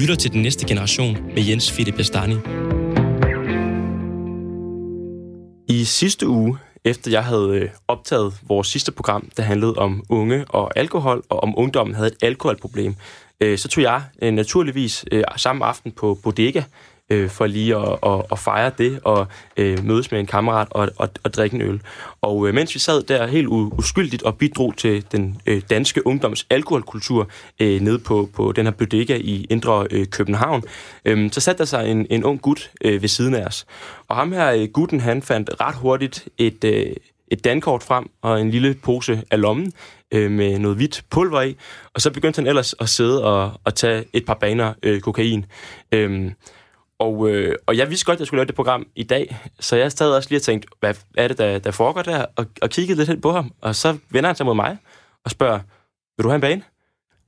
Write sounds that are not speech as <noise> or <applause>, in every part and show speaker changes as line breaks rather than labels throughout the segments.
lytter til Den Næste Generation med Jens Philip Bastani.
I sidste uge, efter jeg havde øh, optaget vores sidste program, der handlede om unge og alkohol, og om ungdommen havde et alkoholproblem, øh, så tog jeg øh, naturligvis samme aften på Bodega øh, for lige at, at, at fejre det og øh, mødes med en kammerat og, og, og drikke en øl. Og øh, mens vi sad der helt uskyldigt og bidrog til den øh, danske ungdoms alkoholkultur øh, nede på, på den her bodega i Indre øh, København, øh, så satte der sig en, en ung gut øh, ved siden af os. Og ham her, øh, gutten, han fandt ret hurtigt et... Øh, et dankort frem og en lille pose af lommen øh, med noget hvidt pulver i, og så begyndte han ellers at sidde og, og tage et par baner øh, kokain. Øh, og, øh, og jeg vidste godt, at jeg skulle lave det program i dag, så jeg sad også lige og tænkte, hvad er det, der, der foregår der? Og, og kiggede lidt hen på ham, og så vender han sig mod mig og spørger, vil du have en bane?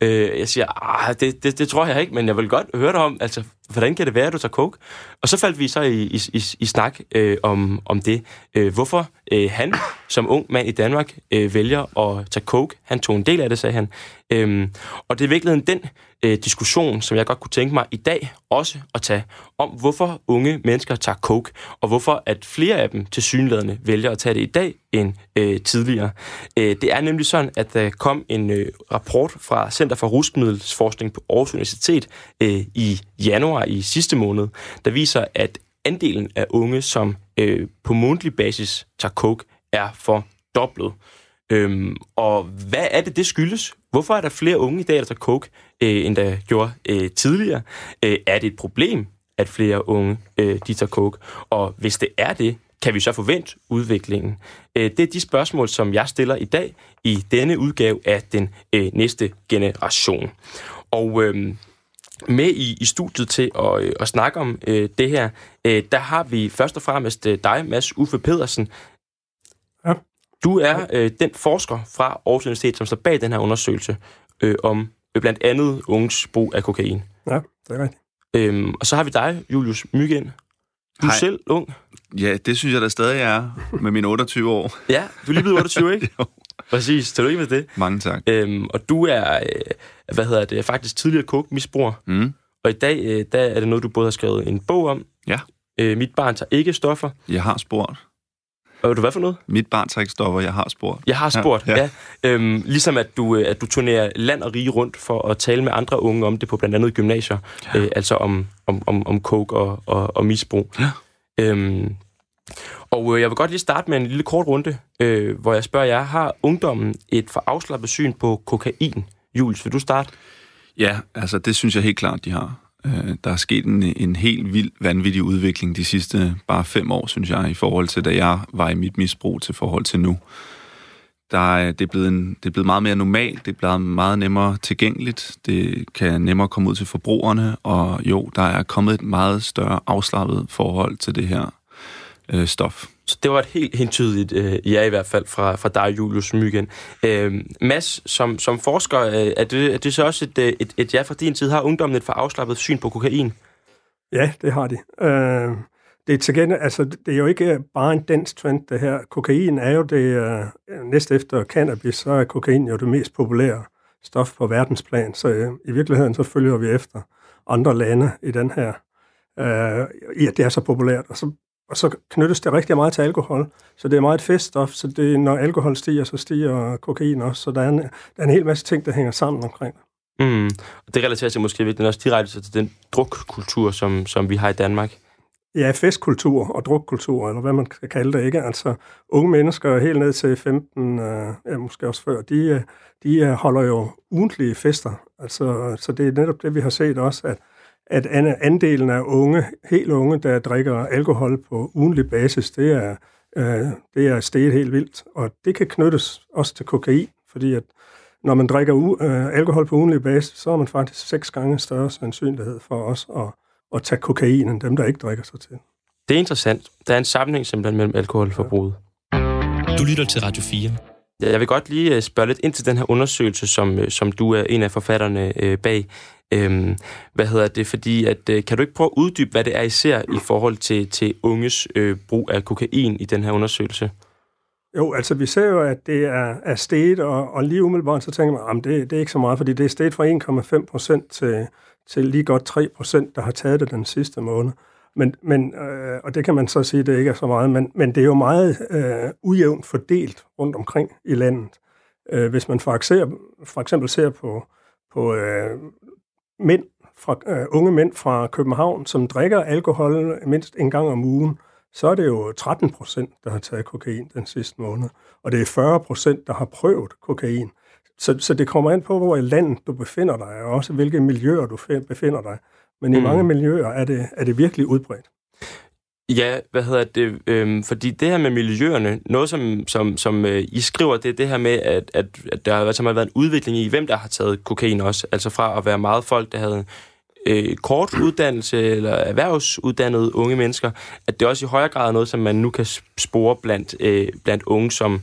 Øh, jeg siger, ah, det, det, det tror jeg ikke, men jeg vil godt høre dig om, altså, hvordan kan det være, at du tager coke? Og så faldt vi så i, i, i, i snak øh, om, om det. Øh, hvorfor øh, han som ung mand i Danmark øh, vælger at tage coke. Han tog en del af det, sagde han. Øh, og det er virkelig den øh, diskussion, som jeg godt kunne tænke mig i dag også at tage, om hvorfor unge mennesker tager coke, og hvorfor at flere af dem til synlædende vælger at tage det i dag end øh, tidligere. Øh, det er nemlig sådan, at der kom en øh, rapport fra Center for Rusmiddelsforskning på Aarhus Universitet øh, i januar i sidste måned, der viser, at andelen af unge, som øh, på månedlig basis tager coke, er fordoblet. Øhm, og hvad er det, det skyldes? Hvorfor er der flere unge i dag, der tager coke, øh, end der gjorde øh, tidligere? Øh, er det et problem, at flere unge øh, de tager coke? Og hvis det er det, kan vi så forvente udviklingen? Øh, det er de spørgsmål, som jeg stiller i dag i denne udgave af den øh, næste generation. Og øh, med i, i studiet til at, øh, at snakke om øh, det her, øh, der har vi først og fremmest øh, dig, Mads Uffe Pedersen. Du er øh, den forsker fra Aarhus Universitet, som står bag den her undersøgelse øh, om øh, blandt andet unges brug af kokain.
Ja, det er rigtigt.
Øhm, og så har vi dig, Julius Myggen. Du er Hej. selv ung.
Ja, det synes jeg da stadig er med mine 28 år. <laughs>
ja, du er lige blevet 28, ikke? <laughs> jo. Præcis, ikke med det.
Mange tak.
Øhm, og du er, øh, hvad hedder det, faktisk tidligere coke-misbruger. Mm. Og i dag, øh, der er det noget, du både har skrevet en bog om.
Ja.
Øh, Mit barn tager ikke stoffer.
Jeg har spurgt.
Og du hvad for noget?
Mit barn tager ikke stoffer, jeg har spurgt.
Jeg har spurgt, ja. ja. Øhm, ligesom at du, øh, at du turnerer land og rige rundt for at tale med andre unge om det på blandt andet gymnasier. Ja. Øh, altså om, om, om, om coke og, og, og misbrug. Ja. Øhm, og øh, jeg vil godt lige starte med en lille kort runde, øh, hvor jeg spørger jer, har ungdommen et for afslappet syn på kokain? Jules, vil du starte?
Ja, altså det synes jeg helt klart, de har. Øh, der er sket en, en helt vild, vanvittig udvikling de sidste bare fem år, synes jeg, i forhold til, da jeg var i mit misbrug til forhold til nu. Der er, det, er blevet en, det er blevet meget mere normalt, det er blevet meget nemmere tilgængeligt, det kan nemmere komme ud til forbrugerne, og jo, der er kommet et meget større afslappet forhold til det her øh, stof.
Så det var et helt entydigt øh, ja i hvert fald fra, fra dig, Julius Myggen. Øh, Mads, som, som forsker, øh, er, det, er det så også et, øh, et, et ja fra din tid? Har ungdommen et for afslappet syn på kokain?
Ja, det har de. Øh, det er til gengæld, altså, det er jo ikke bare en dansk trend, det her. Kokain er jo det, øh, næst efter cannabis, så er kokain jo det mest populære stof på verdensplan. Så øh, i virkeligheden, så følger vi efter andre lande i den her øh, i at det er så populært. Og så og så knyttes det rigtig meget til alkohol. Så det er meget et feststof, så det, når alkohol stiger, så stiger kokain også. Så der er en, der er en hel masse ting, der hænger sammen omkring
det. Mm. Og det relaterer sig måske virkelig også direkte til den drukkultur, som, som vi har i Danmark.
Ja, festkultur og drukkultur, eller hvad man kan kalde det, ikke? Altså, unge mennesker helt ned til 15, øh, ja, måske også før, de, øh, de holder jo ugentlige fester. Altså, så det er netop det, vi har set også, at at andelen af unge, helt unge, der drikker alkohol på ugenlig basis, det er, øh, det er steget helt vildt. Og det kan knyttes også til kokain, fordi at når man drikker u- øh, alkohol på ugenlig basis, så har man faktisk seks gange større sandsynlighed for os at, at tage kokain, end dem, der ikke drikker sig til.
Det er interessant. Der er en sammenhæng simpelthen mellem alkoholforbruget. Ja.
Du lytter til Radio 4.
Jeg vil godt lige øh, spørge lidt ind til den her undersøgelse, som, øh, som du er en af forfatterne øh, bag. Øhm, hvad hedder det? Fordi at, øh, kan du ikke prøve at uddybe, hvad det er, I ser i forhold til, til unges øh, brug af kokain i den her undersøgelse?
Jo, altså vi ser jo, at det er, er steget, og, og lige umiddelbart så tænker man, at det, det er ikke så meget, fordi det er steget fra 1,5 procent til, til lige godt 3 procent, der har taget det den sidste måned. Men, men, øh, og det kan man så sige, det ikke er så meget, men, men det er jo meget øh, ujævnt fordelt rundt omkring i landet. Øh, hvis man for for eksempel ser på, på øh, mænd, fra, øh, unge mænd fra København, som drikker alkohol mindst en gang om ugen, så er det jo 13 procent, der har taget kokain den sidste måned. Og det er 40 procent, der har prøvet kokain. Så, så det kommer an på, hvor i landet du befinder dig, og også hvilke miljøer du befinder dig. Men i mm. mange miljøer er det, er det virkelig udbredt.
Ja, hvad hedder det? Øhm, fordi det her med miljøerne, noget som, som, som øh, I skriver, det er det her med, at, at, at der har, har været en udvikling i, hvem der har taget kokain også. Altså fra at være meget folk, der havde øh, kort uddannelse eller erhvervsuddannede unge mennesker, at det også i højere grad er noget, som man nu kan spore blandt, øh, blandt unge, som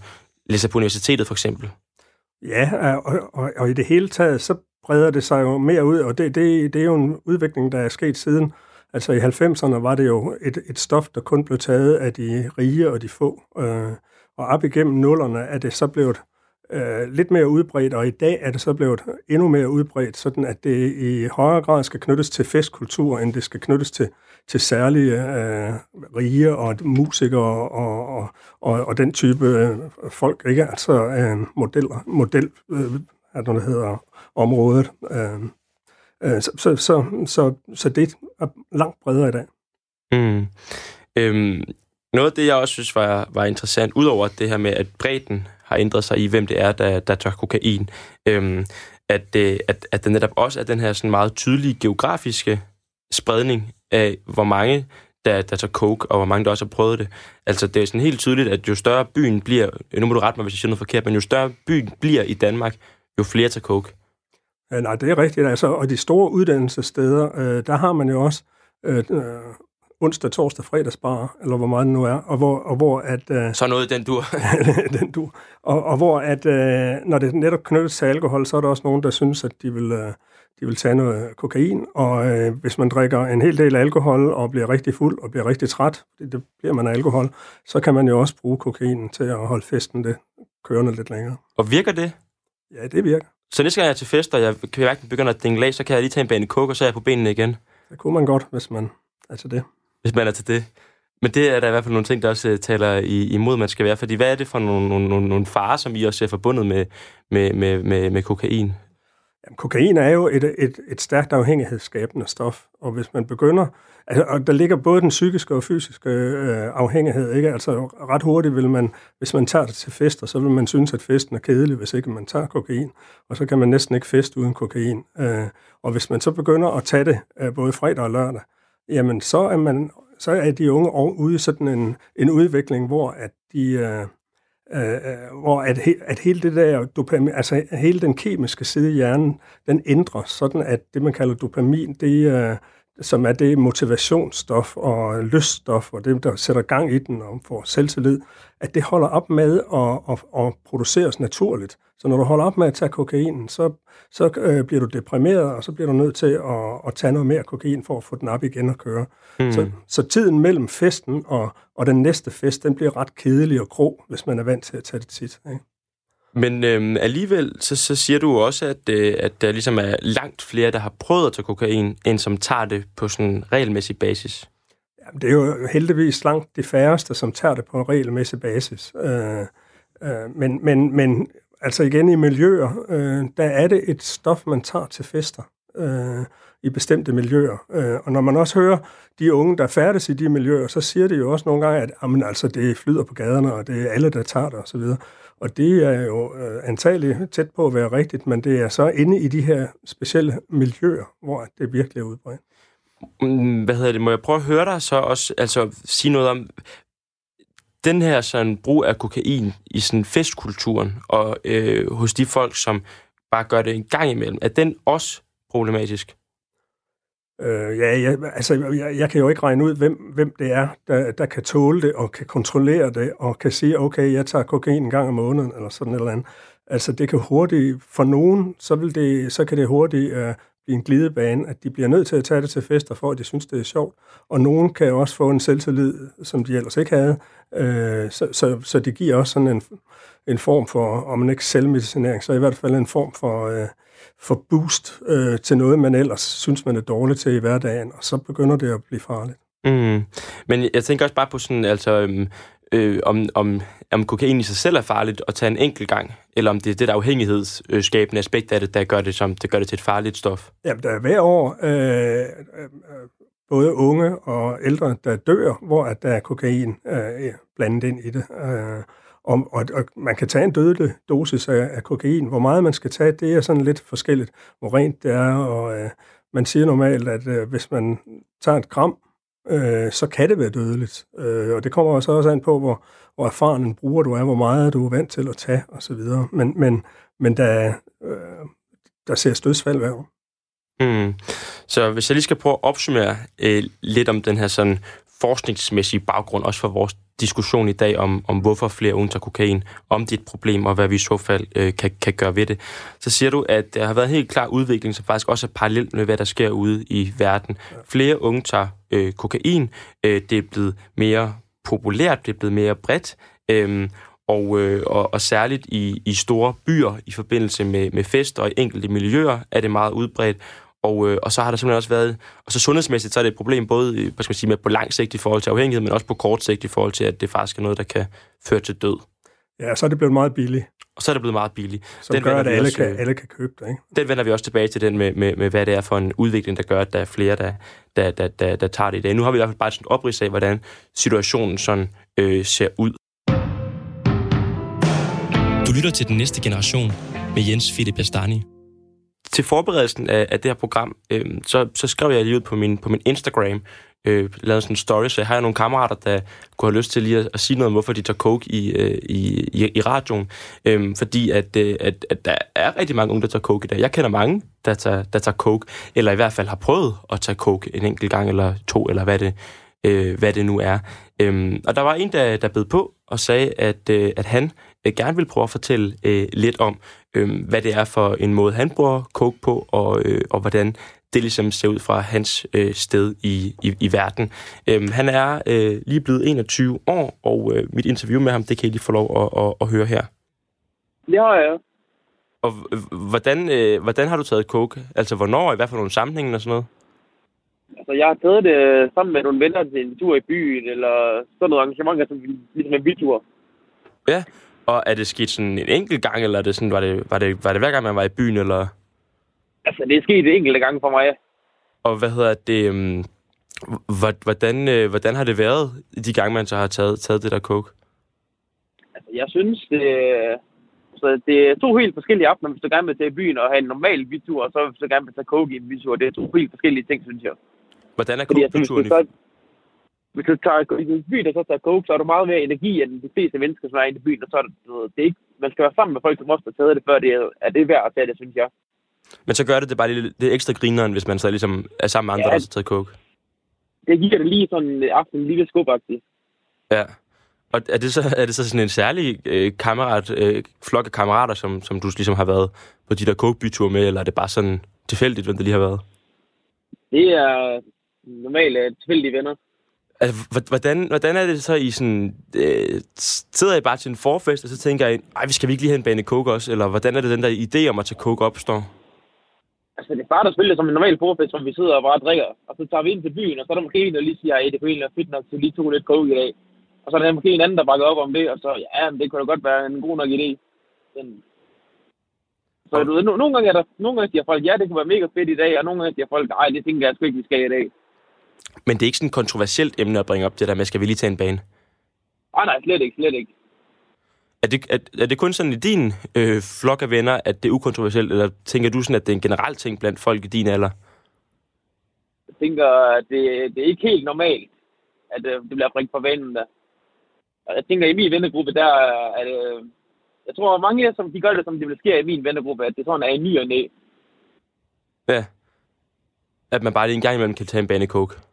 læser på universitetet for eksempel.
Ja, og, og, og i det hele taget, så breder det sig jo mere ud, og det, det, det er jo en udvikling, der er sket siden. Altså i 90'erne var det jo et, et stof, der kun blev taget af de rige og de få. Øh, og op igennem nullerne er det så blevet øh, lidt mere udbredt, og i dag er det så blevet endnu mere udbredt, sådan at det i højere grad skal knyttes til festkultur, end det skal knyttes til, til særlige øh, rige og musikere og, og, og, og den type øh, folk, ikke? Altså øh, modeller, model, øh, er der, der hedder området. Øh, så, så, så, så, så det er langt bredere i dag.
Mm. Øhm, noget af det, jeg også synes var, var interessant, udover det her med, at bredden har ændret sig i, hvem det er, der, der tager kokain, øhm, at, at, at der netop også er den her sådan meget tydelige geografiske spredning af, hvor mange der, der tager coke, og hvor mange der også har prøvet det. Altså, det er sådan helt tydeligt, at jo større byen bliver, nu må du rette mig, hvis jeg siger noget forkert, men jo større byen bliver i Danmark, jo flere tager coke.
Ja, nej, det er rigtigt. Altså, og de store uddannelsessteder, øh, der har man jo også øh, øh onsdag, torsdag, fredagsbar, eller hvor meget det nu er, og hvor, og hvor at...
Øh, så noget den dur. <laughs>
den dur. Og, og hvor at, øh, når det netop knyttes til alkohol, så er der også nogen, der synes, at de vil, øh, de vil tage noget kokain, og øh, hvis man drikker en hel del alkohol, og bliver rigtig fuld, og bliver rigtig træt, det, det bliver man af alkohol, så kan man jo også bruge kokain til at holde festen det kørende lidt længere.
Og virker det?
Ja, det virker.
Så næste gang jeg er til fest, og jeg kan hverken begynde at dingle af, så kan jeg lige tage en bane coke, og så er jeg på benene igen?
Det kunne man godt, hvis man er til det
hvis man er til det. Men det er der i hvert fald nogle ting, der også uh, taler i, imod, man skal være. Fordi hvad er det for nogle, nogle, nogle, nogle farer, som I også er forbundet med, med, med, med, med kokain?
Jamen, kokain er jo et, et, et stærkt afhængighedsskabende stof, og hvis man begynder, altså, og der ligger både den psykiske og fysiske øh, afhængighed, ikke? Altså ret hurtigt vil man, hvis man tager det til fester, så vil man synes, at festen er kedelig, hvis ikke man tager kokain, og så kan man næsten ikke feste uden kokain. Øh, og hvis man så begynder at tage det øh, både fredag og lørdag, jamen så er man så er de unge ude i sådan en, en udvikling, hvor at de øh, øh, hvor at, he, at hele det der dopamin, altså hele den kemiske side i hjernen, den ændres, sådan at det man kalder dopamin, det øh, som er det motivationsstof og lyststof, og det, der sætter gang i den og får selvtillid, at det holder op med at, at, at produceres naturligt. Så når du holder op med at tage kokain, så, så øh, bliver du deprimeret, og så bliver du nødt til at, at tage noget mere kokain for at få den op igen og køre. Mm. Så, så tiden mellem festen og, og den næste fest, den bliver ret kedelig og grå, hvis man er vant til at tage det tit. Ikke?
Men øhm, alligevel, så, så siger du også, at, øh, at der ligesom er langt flere, der har prøvet at tage kokain, end som tager det på sådan en regelmæssig basis.
Jamen, det er jo heldigvis langt de færreste, som tager det på en regelmæssig basis. Øh, øh, men, men, men altså igen i miljøer, øh, der er det et stof, man tager til fester øh, i bestemte miljøer. Øh, og når man også hører de unge, der færdes i de miljøer, så siger de jo også nogle gange, at jamen, altså, det flyder på gaderne, og det er alle, der tager det osv. Og det er jo øh, antageligt tæt på at være rigtigt, men det er så inde i de her specielle miljøer, hvor det virkelig er udbredt.
Mm, hvad hedder det? Må jeg prøve at høre dig så også altså, sige noget om den her sådan, brug af kokain i sådan festkulturen og øh, hos de folk, som bare gør det en gang imellem, er den også problematisk?
Øh, ja, altså, jeg, altså, jeg, jeg kan jo ikke regne ud, hvem, hvem det er, der, der kan tåle det og kan kontrollere det og kan sige, okay, jeg tager kokain en gang om måneden eller sådan et eller andet. Altså, det kan hurtigt, for nogen, så, vil det, så kan det hurtigt øh, blive en glidebane, at de bliver nødt til at tage det til fester, for at de synes, det er sjovt. Og nogen kan også få en selvtillid, som de ellers ikke havde. Øh, så, så, så det giver også sådan en, en form for, om man ikke selvmedicinering, så i hvert fald en form for, øh, for boost øh, til noget, man ellers synes, man er dårlig til i hverdagen, og så begynder det at blive farligt.
Mm. Men jeg tænker også bare på sådan, altså, øhm, øh, om, om, om kokain i sig selv er farligt at tage en enkelt gang, eller om det er det der afhængighedsskabende aspekt af det, der gør det, som, det gør det til et farligt stof.
Jamen, der er hver år øh, øh, både unge og ældre, der dør, hvor at der er kokain øh, blandet ind i det. Øh, og, og, og man kan tage en dødelig dosis af, af kokain. Hvor meget man skal tage, det er sådan lidt forskelligt, hvor rent det er. Og øh, man siger normalt, at øh, hvis man tager et gram, øh, så kan det være dødeligt. Øh, og det kommer også også an på, hvor, hvor erfaren en bruger du er, hvor meget du er vant til at tage osv. Men, men, men der, øh, der ser dødsfald hver år.
Mm. Så hvis jeg lige skal prøve at opsummere øh, lidt om den her sådan forskningsmæssige baggrund, også for vores diskussion i dag om, om hvorfor flere unge tager kokain, om dit problem, og hvad vi i så fald øh, kan, kan gøre ved det. Så siger du, at der har været en helt klar udvikling, som faktisk også er parallelt med, hvad der sker ude i verden. Flere unge tager øh, kokain, øh, det er blevet mere populært, det er blevet mere bredt, øh, og, øh, og, og særligt i, i store byer i forbindelse med, med fester og enkelte miljøer er det meget udbredt, og, øh, og så har der simpelthen også været, og så sundhedsmæssigt, så er det et problem både hvad skal man sige, med på lang sigt i forhold til afhængighed, men også på kort sigt i forhold til, at det faktisk er noget, der kan føre til død.
Ja, så er det blevet meget billigt.
Og så er det blevet meget billigt.
Som den gør, at alle, også, kan, alle kan købe det. Ikke?
Den vender vi også tilbage til, den med, med, med, hvad det er for en udvikling, der gør, at der er flere, der, der, der, der, der tager det i dag. Nu har vi i hvert fald bare sådan et oprids af, hvordan situationen sådan øh, ser ud.
Du lytter til den næste generation med Jens Philip Bastani
til forberedelsen af, af det her program, øh, så, så skrev jeg lige ud på min, på min Instagram, øh, lavede sådan en story, så jeg har nogle kammerater, der kunne have lyst til lige at, at sige noget om, hvorfor de tager coke i, øh, i, i, i radioen. Øh, fordi at, øh, at, at der er rigtig mange unge, der tager coke i dag. Jeg kender mange, der tager, der tager coke, eller i hvert fald har prøvet at tage coke en enkelt gang, eller to, eller hvad det, øh, hvad det nu er. Øh, og der var en, der, der bed på og sagde, at, øh, at han øh, gerne vil prøve at fortælle øh, lidt om, øh, hvad det er for en måde, han bruger coke på, og, øh, og hvordan det ligesom ser ud fra hans øh, sted i, i, i verden. Øh, han er øh, lige blevet 21 år, og øh, mit interview med ham, det kan I lige få lov at, at, at høre her.
Det har jeg.
Og hvordan, øh, hvordan har du taget coke? Altså, hvornår, i hvert fald nogle sammenhænge og sådan noget?
Altså, jeg har taget det sammen med nogle venner til en tur i byen, eller sådan noget arrangement, altså ligesom en bytur.
Ja, og er det sket sådan en enkelt gang, eller er det sådan, var, det, var, det, var det hver gang, man var i byen, eller?
Altså, det er sket en enkelte gang for mig.
Og hvad hedder det... Um, hvordan, øh, hvordan har det været, de gange, man så har taget, taget det der coke?
Altså, jeg synes, det, så det er to helt forskellige aftener, hvis du gerne vil tage i byen og have en normal bytur, og så hvis du gerne vil tage coke i en bytur. Det er to helt forskellige ting, synes jeg.
Hvordan er coke-byturen?
Hvis du tager i byen og så tager coke, så har du meget mere energi end de fleste mennesker, som er inde i byen. Og så er det, det er ikke, man skal være sammen med folk, som også har taget det, før det er, er det værd at tage det, synes jeg.
Men så gør det det bare lidt, lidt ekstra grineren, hvis man så ligesom er sammen med andre, ja, der har taget coke.
Det giver det lige sådan en aften en lille skubagtigt.
Ja. Og er det så, er det så sådan en særlig øh, kammerat, øh, flok af kammerater, som, som du ligesom har været på de der coke med, eller er det bare sådan tilfældigt, hvem det lige har været?
Det er normale tilfældige venner.
Altså, hvordan, hvordan er det så, I sådan, øh, sidder I bare til en forfest, og så tænker I, ej, vi skal vi ikke lige have en bane coke også? Eller hvordan er det, den der idé om at tage coke opstår?
Altså, det starter selvfølgelig som en normal forfest, hvor vi sidder og bare drikker. Og så tager vi ind til byen, og så er der måske en, der lige siger, at det kunne egentlig være fedt nok til lige to lidt coke i dag. Og så er der måske en anden, der bakker op om det, og så, ja, men det kunne da godt være en god nok idé. Den... Så du ved, no- nogle gange er der, nogle gange siger folk, ja, det kunne være mega fedt i dag, og nogle gange siger folk, nej, det tænker jeg sgu ikke, vi skal i dag.
Men det er ikke sådan et kontroversielt emne at bringe op, det der med, skal vi lige tage en bane?
Nej, nej, slet ikke, slet ikke.
Er det, er, er det kun sådan i din øh, flok af venner, at det er ukontroversielt, eller tænker du sådan, at det er en generel ting blandt folk i din alder?
Jeg tænker, at det, det er ikke helt normalt, at øh, det bliver bringt på vanen der. Jeg tænker, at i min vennegruppe, der er det... Jeg tror, mange som de gør det, som det vil ske i min vennegruppe, at det sådan er i ny og næ.
Ja. At man bare lige en gang imellem kan tage en bane.
Ja.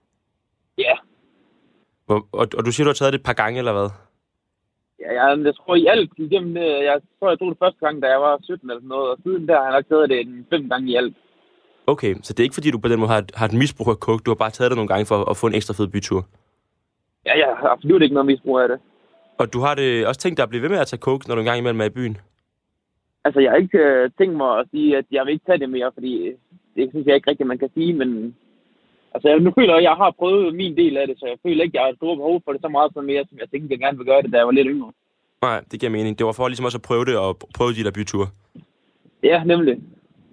Og, og, og du siger, du har taget det et par gange, eller hvad?
Ja, jeg, jeg tror i alt igennem, øh, jeg tror, jeg tog det første gang, da jeg var 17 eller sådan noget, og siden der har jeg nok taget det en fem gange i alt.
Okay, så det er ikke fordi, du på den måde har, et- har et misbrug af coke. Du har bare taget det nogle gange for at få en ekstra fed bytur.
Ja, jeg har absolut ikke noget misbrug af det.
Og du har det også tænkt dig at blive ved med at tage coke, når du engang imellem er i byen?
Altså, jeg har ikke øh, tænkt mig at sige, at jeg vil ikke tage det mere, fordi det synes jeg ikke rigtigt, man kan sige, men... Altså, jeg, nu føler jeg, at jeg har prøvet min del af det, så jeg føler ikke, at jeg har et stort behov for det så meget som mere, som jeg tænkte, jeg gerne vil gøre det, da jeg var lidt yngre.
Nej, det giver mening. Det var for ligesom også at prøve det og prøve de der byture.
Ja, nemlig.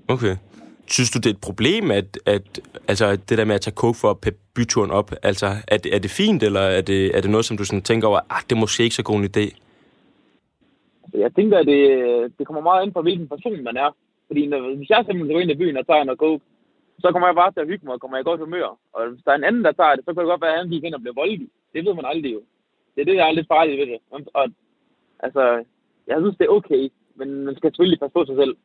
Okay. Synes du, det er et problem, at, at altså, at det der med at tage coke for at peppe byturen op? Altså, er det, er det fint, eller er det, er det noget, som du sådan tænker over, ah, det er måske ikke så god en idé?
Jeg tænker, at det, det kommer meget ind på, hvilken person man er. Fordi når, hvis jeg simpelthen går ind i byen og tager noget coke, så kommer jeg bare til at hygge mig og kommer i godt humør. Og hvis der er en anden, der tager det, så kan det godt være, at han gik ind og bliver voldelig. Det ved man aldrig jo. Det er det, der er lidt farligt ved det. Og, og altså, jeg synes, det er okay, men man skal selvfølgelig passe på sig selv.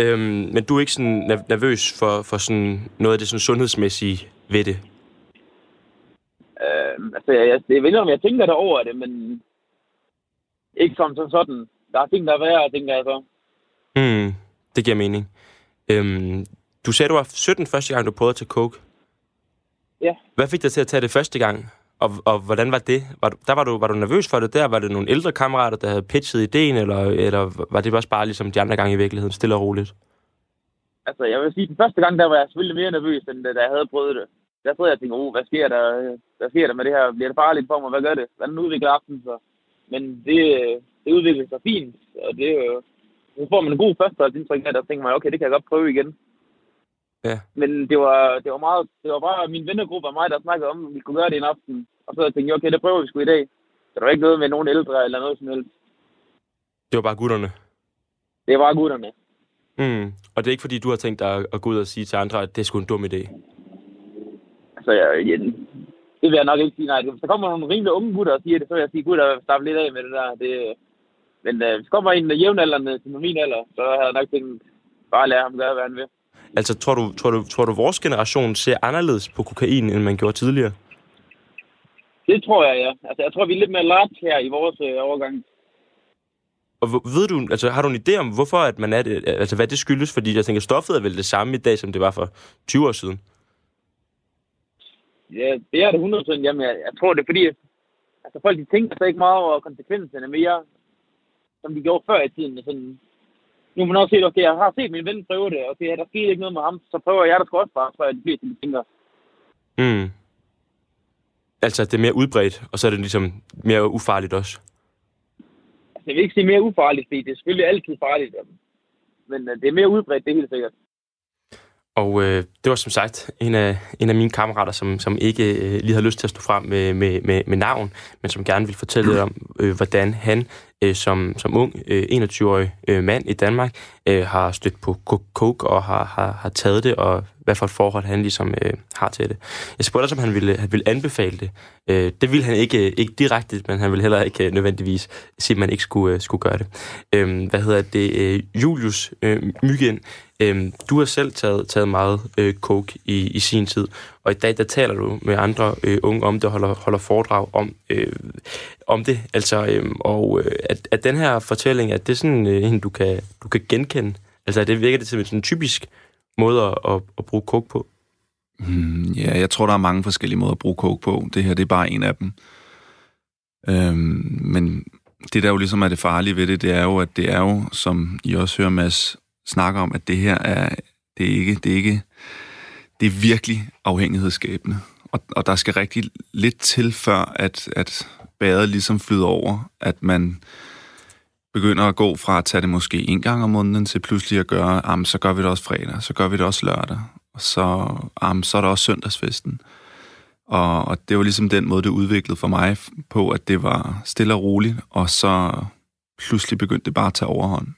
Øhm, men du er ikke sådan nerv- nervøs for, for sådan noget af det sådan sundhedsmæssige ved det?
Øh, altså, jeg, jeg, jeg ved om jeg tænker det over det, men ikke som, som sådan. Der er ting, der er værre, tænker jeg så.
Hmm, det giver mening. Øhm, du sagde, du var 17 første gang, du prøvede at tage coke.
Ja.
Hvad fik dig til at tage det første gang? Og, og hvordan var det? Var du, der var du, var du nervøs for det der? Var det nogle ældre kammerater, der havde pitchet ideen, eller, eller var det også bare ligesom de andre gange i virkeligheden, stille og roligt?
Altså, jeg vil sige, den første gang, der var jeg selvfølgelig mere nervøs, end da jeg havde prøvet det. Der sad jeg og tænkte, oh, hvad sker der? Hvad sker der med det her? Bliver det farligt for mig? Hvad gør det? Hvordan udvikler aften så? Men det, det udvikler sig fint, og det jo... Så får man en god førsteholdsindtryk af det, og tænker man, okay, det kan jeg godt prøve igen.
Ja.
Men det var, det var meget, det var bare min vennegruppe og mig, der snakkede om, at vi kunne gøre det en aften. Og så tænkte jeg, okay, det prøver vi sgu i dag. Så der var ikke noget med nogen ældre eller noget som helst.
Det var bare gutterne.
Det var gutterne.
Mm. Og det er ikke fordi, du har tænkt dig at- gå ud og sige til andre, at det er sgu en dum idé.
Altså, jeg, jeg, det vil jeg nok ikke sige nej. Hvis der kommer nogle rimelig unge gutter og siger det, så vil jeg sige, gutter, start lidt af med det der. Det, men øh, hvis der kommer en jævnaldrende til min alder, så har jeg nok tænkt, bare lade ham gøre, hvad han vil.
Altså, tror du, tror, du, tror du, vores generation ser anderledes på kokain, end man gjorde tidligere?
Det tror jeg, ja. Altså, jeg tror, vi er lidt mere large her i vores øh, overgang.
Og ved du, altså, har du en idé om, hvorfor at man er det? Altså, hvad det skyldes? Fordi jeg tænker, stoffet er vel det samme i dag, som det var for 20 år siden.
Ja, det er det 100 Jamen, jeg, jeg tror, det er fordi, altså, folk de tænker så ikke meget over konsekvenserne mere, som de gjorde før i tiden. Sådan, nu har man også set, okay, jeg har set min ven prøve det, okay, der skete ikke noget med ham, så prøver jeg det sgu også bare, tror jeg, de fleste de tænker.
Mm. Altså, det er mere udbredt, og så er det ligesom mere ufarligt også.
Altså, jeg vil ikke sige mere ufarligt, fordi det er selvfølgelig altid farligt. Men øh, det er mere udbredt, det er helt sikkert.
Og øh, det var som sagt en af, en af mine kammerater, som, som ikke øh, lige havde lyst til at stå frem med, med, med, med navn, men som gerne vil fortælle lidt om, øh, hvordan han øh, som, som ung øh, 21-årig øh, mand i Danmark øh, har stødt på coke og har, har, har taget det, og hvad for et forhold han ligesom øh, har til det. Jeg spurgte også, om han ville, han ville anbefale det. Øh, det ville han ikke, ikke direkte, men han ville heller ikke øh, nødvendigvis sige, at man ikke skulle, øh, skulle gøre det. Øh, hvad hedder det? Øh, Julius øh, Myggen, øh, du har selv taget, taget meget øh, coke i, i sin tid, og i dag der taler du med andre øh, unge om det, holder, holder foredrag om, øh, om det. Altså, øh, og øh, at, at den her fortælling, at det er sådan øh, en, du kan, du kan genkende. Altså, at det virker det som sådan en typisk måde at, at, at bruge coke på.
Hmm, ja, jeg tror, der er mange forskellige måder at bruge coke på. Det her, det er bare en af dem. Øhm, men det, der jo ligesom er det farlige ved det, det er jo, at det er jo, som I også hører Mads snakker om, at det her er, det er ikke, det er ikke, det er virkelig afhængighedsskabende. Og, og der skal rigtig lidt til, før at, at badet ligesom flyder over, at man begynder at gå fra at tage det måske en gang om måneden, til pludselig at gøre, jamen, så gør vi det også fredag, så gør vi det også lørdag, og så, jamen, så er der også søndagsfesten. Og, og det var ligesom den måde, det udviklede for mig på, at det var stille og roligt, og så pludselig begyndte det bare at tage overhånd.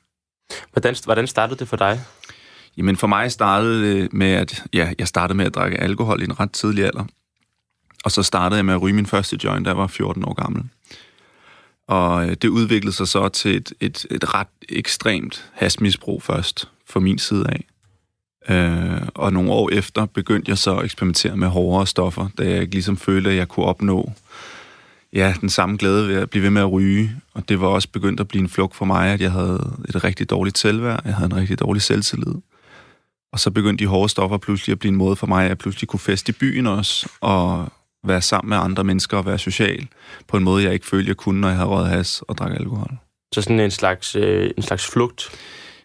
Hvordan, hvordan startede det for dig?
Jamen for mig startede det med, at ja, jeg startede med at drikke alkohol i en ret tidlig alder. Og så startede jeg med at ryge min første joint, da jeg var 14 år gammel. Og øh, det udviklede sig så til et, et, et ret ekstremt hasmisbrug først, fra min side af. Øh, og nogle år efter begyndte jeg så at eksperimentere med hårdere stoffer, da jeg ligesom følte, at jeg kunne opnå ja, den samme glæde ved at blive ved med at ryge. Og det var også begyndt at blive en flugt for mig, at jeg havde et rigtig dårligt selvværd, jeg havde en rigtig dårlig selvtillid. Og så begyndte de hårde stoffer pludselig at blive en måde for mig, at jeg pludselig kunne feste i byen også, og være sammen med andre mennesker og være social, på en måde, jeg ikke følte, jeg kunne, når jeg havde røget has og drak alkohol.
Så sådan en slags, øh, en slags flugt?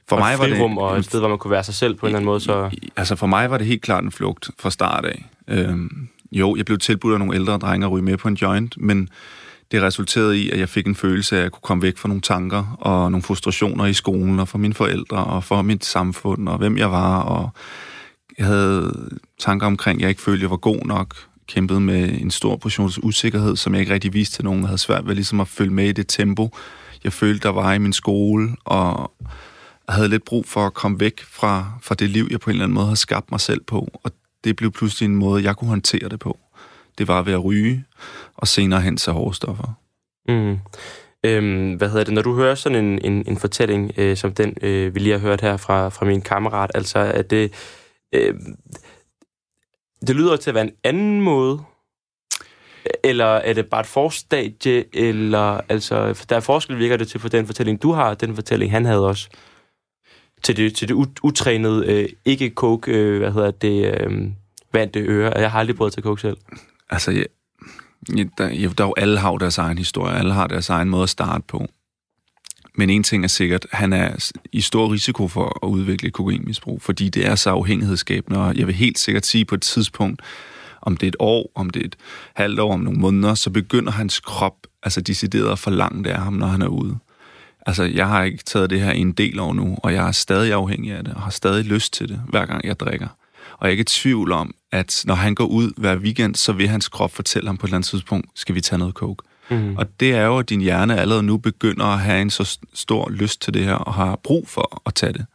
For mig var det...
og et sted, hvor man kunne være sig selv på en eller anden måde, så...
Altså for mig var det helt klart en flugt fra start af. Øhm, jo, jeg blev tilbudt af nogle ældre drenge at ryge med på en joint, men det resulterede i, at jeg fik en følelse af, at jeg kunne komme væk fra nogle tanker og nogle frustrationer i skolen og for mine forældre og for mit samfund og hvem jeg var. Og jeg havde tanker omkring, at jeg ikke følte, at jeg var god nok. Kæmpede med en stor portion usikkerhed, som jeg ikke rigtig viste til nogen. Jeg havde svært ved ligesom at følge med i det tempo, jeg følte, der var i min skole. Og havde lidt brug for at komme væk fra, fra det liv, jeg på en eller anden måde har skabt mig selv på. Og det blev pludselig en måde, jeg kunne håndtere det på det var ved at ryge, og senere hen til hårde stoffer.
Mm. Øhm, hvad hedder det, når du hører sådan en, en, en fortælling, øh, som den, øh, vi lige har hørt her fra, fra min kammerat, altså at det, øh, det lyder til at være en anden måde, eller er det bare et forstadie, eller altså, der er forskel, virker det til for den fortælling, du har, den fortælling, han havde også, til det, til det utrænede, øh, ikke coke, øh, hvad hedder det, øh, vante øre, jeg har aldrig prøvet til coke selv.
Altså, ja, der, ja, der er jo alle har deres egen historie, alle har deres egen måde at starte på. Men en ting er sikkert, han er i stor risiko for at udvikle kokainmisbrug, fordi det er så afhængighedsskabende, og jeg vil helt sikkert sige på et tidspunkt, om det er et år, om det er et halvt år, om nogle måneder, så begynder hans krop altså decideret at forlange det af ham, når han er ude. Altså, jeg har ikke taget det her i en del år nu, og jeg er stadig afhængig af det, og har stadig lyst til det, hver gang jeg drikker. Og jeg er ikke i tvivl om, at når han går ud hver weekend, så vil hans krop fortælle ham på et eller andet tidspunkt, skal vi tage noget coke? Mm. Og det er jo, at din hjerne allerede nu begynder at have en så stor lyst til det her, og har brug for at tage det.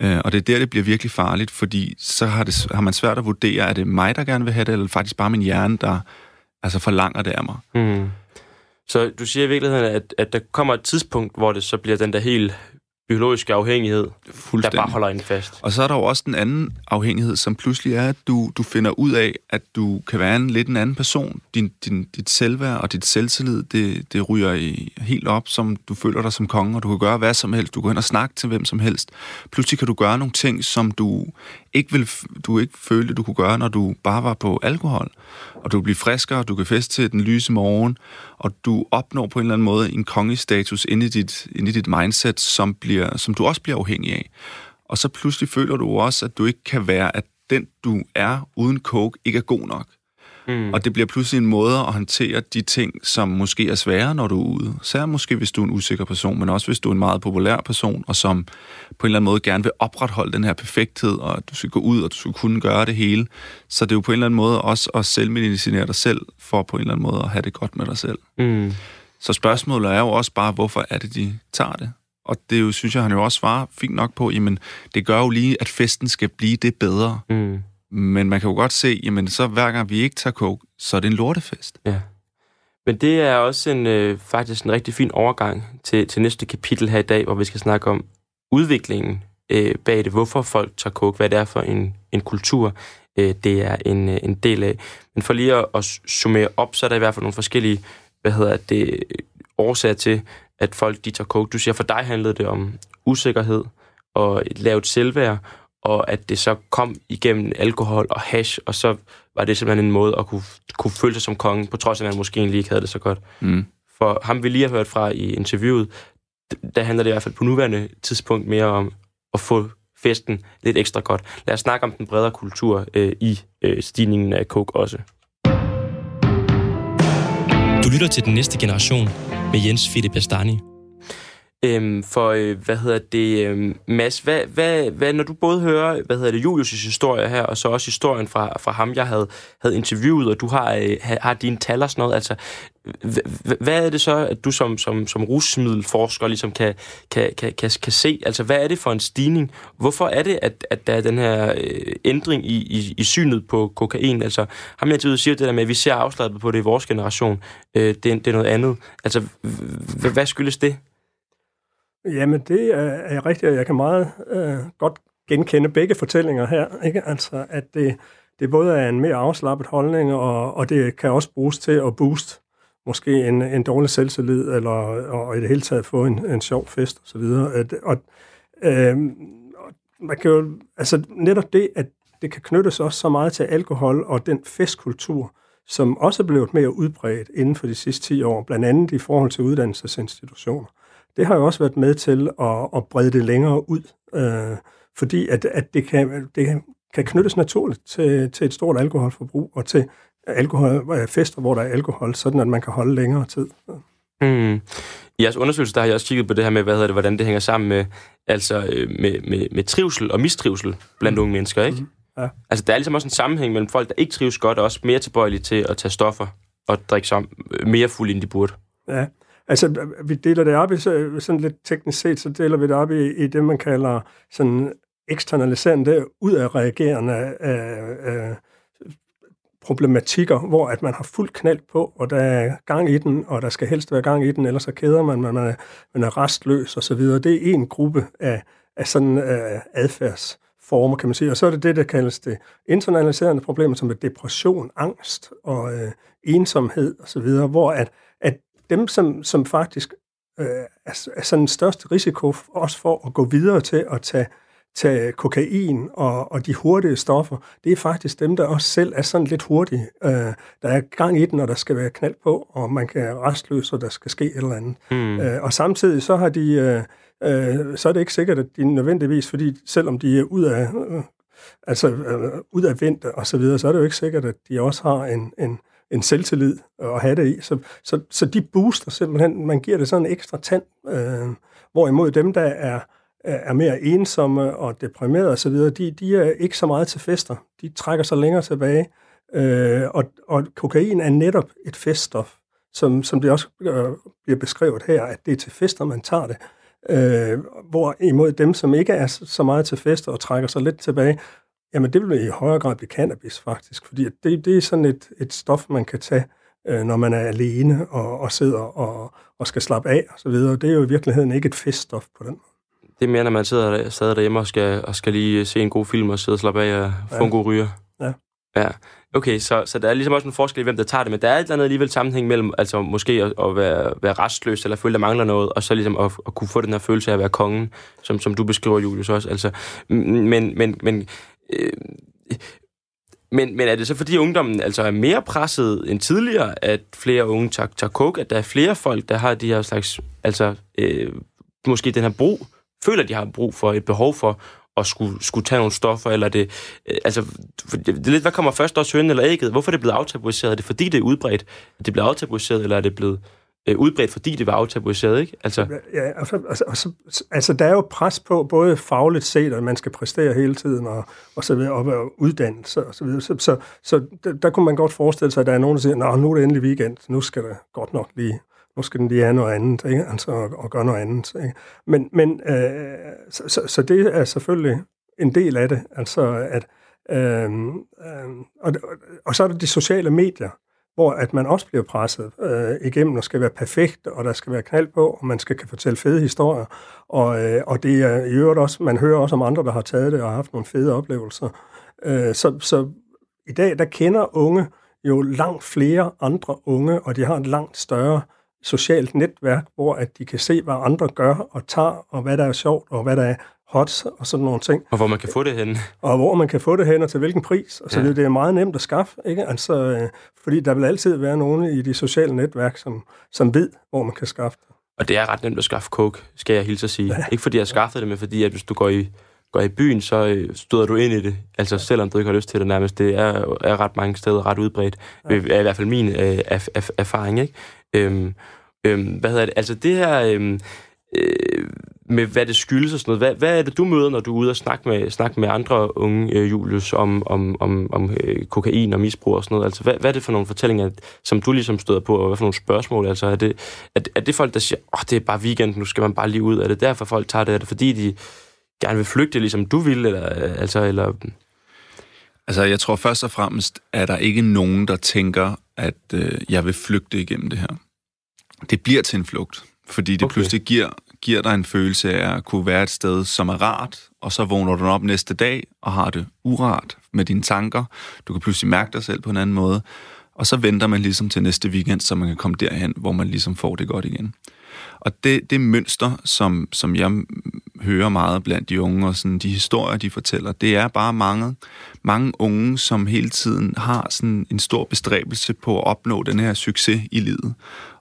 Øh, og det er der, det bliver virkelig farligt, fordi så har, det, har man svært at vurdere, er det mig, der gerne vil have det, eller faktisk bare min hjerne, der altså forlanger det af mig.
Mm. Så du siger i virkeligheden, at, at der kommer et tidspunkt, hvor det så bliver den der helt biologisk afhængighed, der bare holder en fast.
Og så er der jo også den anden afhængighed, som pludselig er, at du, du finder ud af, at du kan være en lidt en anden person. Din, din, dit selvværd og dit selvtillid, det, det ryger i, helt op, som du føler dig som konge, og du kan gøre hvad som helst. Du kan hen og snakke til hvem som helst. Pludselig kan du gøre nogle ting, som du ikke, vil, du ikke følte, du kunne gøre, når du bare var på alkohol. Og du bliver friskere, du kan feste til den lyse morgen, og du opnår på en eller anden måde en kongestatus inde i dit, inde i dit mindset, som, bliver, som du også bliver afhængig af. Og så pludselig føler du også, at du ikke kan være, at den du er uden coke ikke er god nok. Mm. Og det bliver pludselig en måde at håndtere de ting, som måske er svære, når du er ude. Særligt måske, hvis du er en usikker person, men også hvis du er en meget populær person, og som på en eller anden måde gerne vil opretholde den her perfekthed, og du skal gå ud, og du skal kunne gøre det hele. Så det er jo på en eller anden måde også at selvmedicinere dig selv, for på en eller anden måde at have det godt med dig selv. Mm. Så spørgsmålet er jo også bare, hvorfor er det, de tager det? Og det jo, synes jeg, han jo også svarer fint nok på, jamen, det gør jo lige, at festen skal blive det bedre. Mm. Men man kan jo godt se, jamen så hver gang vi ikke tager coke, så er det en lortefest.
Ja. Men det er også en øh, faktisk en rigtig fin overgang til, til næste kapitel her i dag, hvor vi skal snakke om udviklingen øh, bag det, hvorfor folk tager coke, hvad det er for en, en kultur, øh, det er en, øh, en del af. Men for lige at, at summere op, så er der i hvert fald nogle forskellige hvad hedder det, årsager til, at folk de tager coke. Du siger, for dig handlede det om usikkerhed og et lavt selvværd, og at det så kom igennem alkohol og hash, og så var det simpelthen en måde at kunne, kunne føle sig som konge, på trods af, at man måske egentlig ikke havde det så godt. Mm. For ham, vi lige har hørt fra i interviewet, der handler det i hvert fald på nuværende tidspunkt mere om at få festen lidt ekstra godt. Lad os snakke om den bredere kultur øh, i øh, stigningen af coke også.
Du lytter til den næste generation med Jens Philip Bastani.
Øhm, for, øh, hvad hedder det, øh, Mads, hvad, hvad, hvad, når du både hører, hvad hedder det, Julius' historie her, og så også historien fra, fra ham, jeg havde, havde interviewet, og du har, øh, har dine tal og sådan noget, altså, hvad er det så, at du som, som, som rusmiddelforsker ligesom kan, kan, kan, kan, kan se? Altså, hvad er det for en stigning? Hvorfor er det, at, at der er den her øh, ændring i, i, i synet på kokain? Altså, ham jeg altid siger det der med, at vi ser afslappet på det i vores generation. Øh, det, det er noget andet. Altså, hvad skyldes det?
Jamen, det er, er rigtigt, og jeg kan meget øh, godt genkende begge fortællinger her. Ikke? Altså, at det, det både er en mere afslappet holdning, og, og det kan også bruges til at booste måske en, en dårlig selvtillid, eller og i det hele taget få en, en sjov fest osv. Og, og, øh, man kan jo, altså netop det, at det kan knyttes også så meget til alkohol og den festkultur, som også er blevet mere udbredt inden for de sidste 10 år, blandt andet i forhold til uddannelsesinstitutioner. Det har jo også været med til at, at brede det længere ud, øh, fordi at, at det, kan, det kan knyttes naturligt til, til et stort alkoholforbrug og til alkohol, øh, fester, hvor der er alkohol, sådan at man kan holde længere tid.
Mm. I jeres undersøgelse, der har jeg også kigget på det her med, hvad hedder det, hvordan det hænger sammen med, altså, øh, med, med, med trivsel og mistrivsel blandt mm. unge mennesker, ikke? Mm. Ja. Altså, der er ligesom også en sammenhæng mellem folk, der ikke trives godt, og også mere tilbøjelige til at tage stoffer og drikke sig mere fuld, end de burde.
Ja, altså, vi deler det op i, sådan lidt teknisk set, så deler vi det op i, i det, man kalder sådan eksternaliserende, udadreagerende øh, øh, problematikker, hvor at man har fuld knald på, og der er gang i den, og der skal helst være gang i den, ellers så keder man, man er, man er restløs osv. Det er en gruppe af, af sådan uh, adfærdsformer, kan man sige. Og så er det det, der kaldes det internaliserende problemer, som er depression, angst og øh, ensomhed osv., hvor at, at dem, som, som faktisk uh, er, er sådan den største risiko også for at gå videre til at tage tage kokain og, og de hurtige stoffer, det er faktisk dem, der også selv er sådan lidt hurtige. Øh, der er gang i den, og der skal være knald på, og man kan restløse, og der skal ske et eller andet. Mm. Øh, og samtidig så har de... Øh, øh, så er det ikke sikkert, at de nødvendigvis, fordi selvom de er ud af, øh, altså, øh, ud af vinter og så videre, så er det jo ikke sikkert, at de også har en, en, en selvtillid at have det i. Så, så, så de booster simpelthen, man giver det sådan en ekstra tand, øh, hvorimod dem, der er er mere ensomme og deprimerede osv., de, de er ikke så meget til fester. De trækker sig længere tilbage. Øh, og, og kokain er netop et feststof, som, som det også øh, bliver beskrevet her, at det er til fester, man tager det. Øh, hvor imod dem, som ikke er så meget til fester og trækker sig lidt tilbage, jamen det vil i højere grad blive cannabis faktisk, fordi det, det er sådan et, et stof, man kan tage, øh, når man er alene og, og sidder og, og skal slappe af osv. Det er jo i virkeligheden ikke et feststof på den måde.
Det er mere, når man sidder, sidder derhjemme og skal, og skal lige se en god film og sidde og slappe af og få ja. en god ryger.
Ja.
Ja. Okay, så, så der er ligesom også en forskel i, hvem der tager det, men der er et eller andet alligevel sammenhæng mellem, altså måske at, at være, være restløs, eller føle, der mangler noget, og så ligesom at, at kunne få den her følelse af at være kongen, som, som du beskriver, Julius, også. Altså, men, men, men, øh, men, men er det så fordi ungdommen altså er mere presset end tidligere, at flere unge tager, tager coke, at der er flere folk, der har de her slags, altså øh, måske den her brug føler, de har brug for et behov for at skulle, skulle tage nogle stoffer, eller det, øh, altså, det er lidt, hvad kommer først også hønen eller ægget? Hvorfor er det blevet aftabuiseret? Er det fordi, det er udbredt, at det bliver aftabuiseret, eller er det blevet øh, udbredt, fordi det var aftabuiseret, ikke?
Altså... Ja, altså, altså, altså, der er jo pres på, både fagligt set, at man skal præstere hele tiden, og, og så videre, og være uddannelse, og så videre. Så, så, så der, der kunne man godt forestille sig, at der er nogen, der siger, Nå, nu er det endelig weekend, nu skal der godt nok lige nu skal den lige have noget andet, ikke? Altså, og, og gøre noget andet. Ikke? Men, men øh, så, så, så det er selvfølgelig en del af det, altså at øh, øh, og, og så er der de sociale medier, hvor at man også bliver presset øh, igennem og skal være perfekt, og der skal være knald på, og man skal kan fortælle fede historier. Og, øh, og det er i øvrigt også, man hører også om andre, der har taget det og har haft nogle fede oplevelser. Øh, så, så i dag, der kender unge jo langt flere andre unge, og de har et langt større socialt netværk, hvor at de kan se, hvad andre gør og tager, og hvad der er sjovt, og hvad der er hot, og sådan nogle ting.
Og hvor man kan få det hen. <laughs>
Og hvor man kan få det hen, og til hvilken pris. Og så ja. det, det er meget nemt at skaffe, ikke? Altså, øh, fordi der vil altid være nogen i de sociale netværk, som, som ved, hvor man kan skaffe det.
Og det er ret nemt at skaffe coke, skal jeg hilse at sige. Ja. Ikke fordi jeg skaffede det, men fordi at hvis du går i, går i byen, så øh, støder du ind i det. Altså selvom du ikke har lyst til det nærmest. Det er, er ret mange steder ret udbredt. Ja. er i hvert fald min øh, af, af, erfaring, ikke? Øhm, øhm, hvad hedder det? Altså det her... Øhm, øh, med hvad det skyldes og sådan noget. Hvad, hvad er det, du møder, når du er ude og snakke med, snakke med andre unge, øh, Julius, om, om, om, om øh, kokain og misbrug og sådan noget? Altså, hvad, hvad er det for nogle fortællinger, som du ligesom støder på, og hvad for nogle spørgsmål? Altså, er det, er, er det folk, der siger, åh, oh, det er bare weekend, nu skal man bare lige ud? Er det derfor, folk tager det? Er det fordi, de gerne vil flygte, ligesom du vil? Eller, øh, altså, eller...
altså, jeg tror først og fremmest, at der ikke nogen, der tænker, at øh, jeg vil flygte igennem det her det bliver til en flugt, fordi det okay. pludselig giver, giver dig en følelse af at kunne være et sted, som er rart, og så vågner du op næste dag og har det urart med dine tanker. Du kan pludselig mærke dig selv på en anden måde, og så venter man ligesom til næste weekend, så man kan komme derhen, hvor man ligesom får det godt igen. Og det, det mønster, som, som jeg hører meget blandt de unge, og sådan de historier, de fortæller, det er bare mange, mange unge, som hele tiden har sådan en stor bestræbelse på at opnå den her succes i livet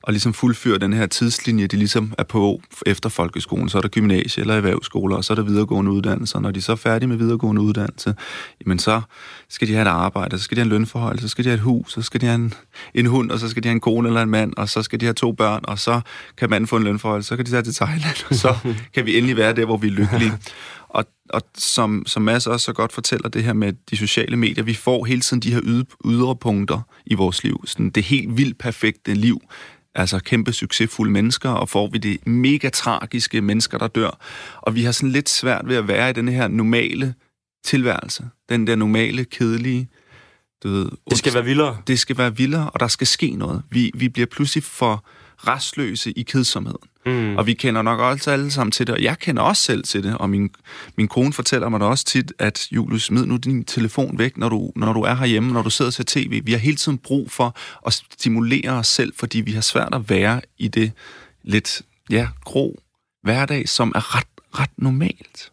og ligesom fuldføre den her tidslinje, de ligesom er på efter folkeskolen. Så er der gymnasie eller erhvervsskoler, og så er der videregående uddannelser. Når de så er færdige med videregående uddannelse, jamen så skal de have et arbejde, så skal de have en lønforhold, så skal de have et hus, så skal de have en, en hund, og så skal de have en kone eller en mand, og så skal de have to børn, og så kan manden få en lønforhold, så kan de tage til Thailand, og så <laughs> kan vi endelig være der, hvor vi er lykkelige. <laughs> Og, og som, som Mads også så godt fortæller det her med de sociale medier, vi får hele tiden de her yd, ydre punkter i vores liv. Sådan det helt vildt perfekte liv, altså kæmpe succesfulde mennesker, og får vi det mega tragiske mennesker, der dør. Og vi har sådan lidt svært ved at være i den her normale tilværelse. Den der normale, kedelige, du ved...
Det skal være vildere.
Det skal være vildere, og der skal ske noget. Vi, vi bliver pludselig for restløse i kedsomheden. Mm. Og vi kender nok også alle sammen til det, og jeg kender også selv til det, og min, min kone fortæller mig da også tit, at Julius, smid nu din telefon væk, når du, når du er herhjemme, når du sidder til tv. Vi har hele tiden brug for at stimulere os selv, fordi vi har svært at være i det lidt, ja, grå hverdag, som er ret, ret normalt.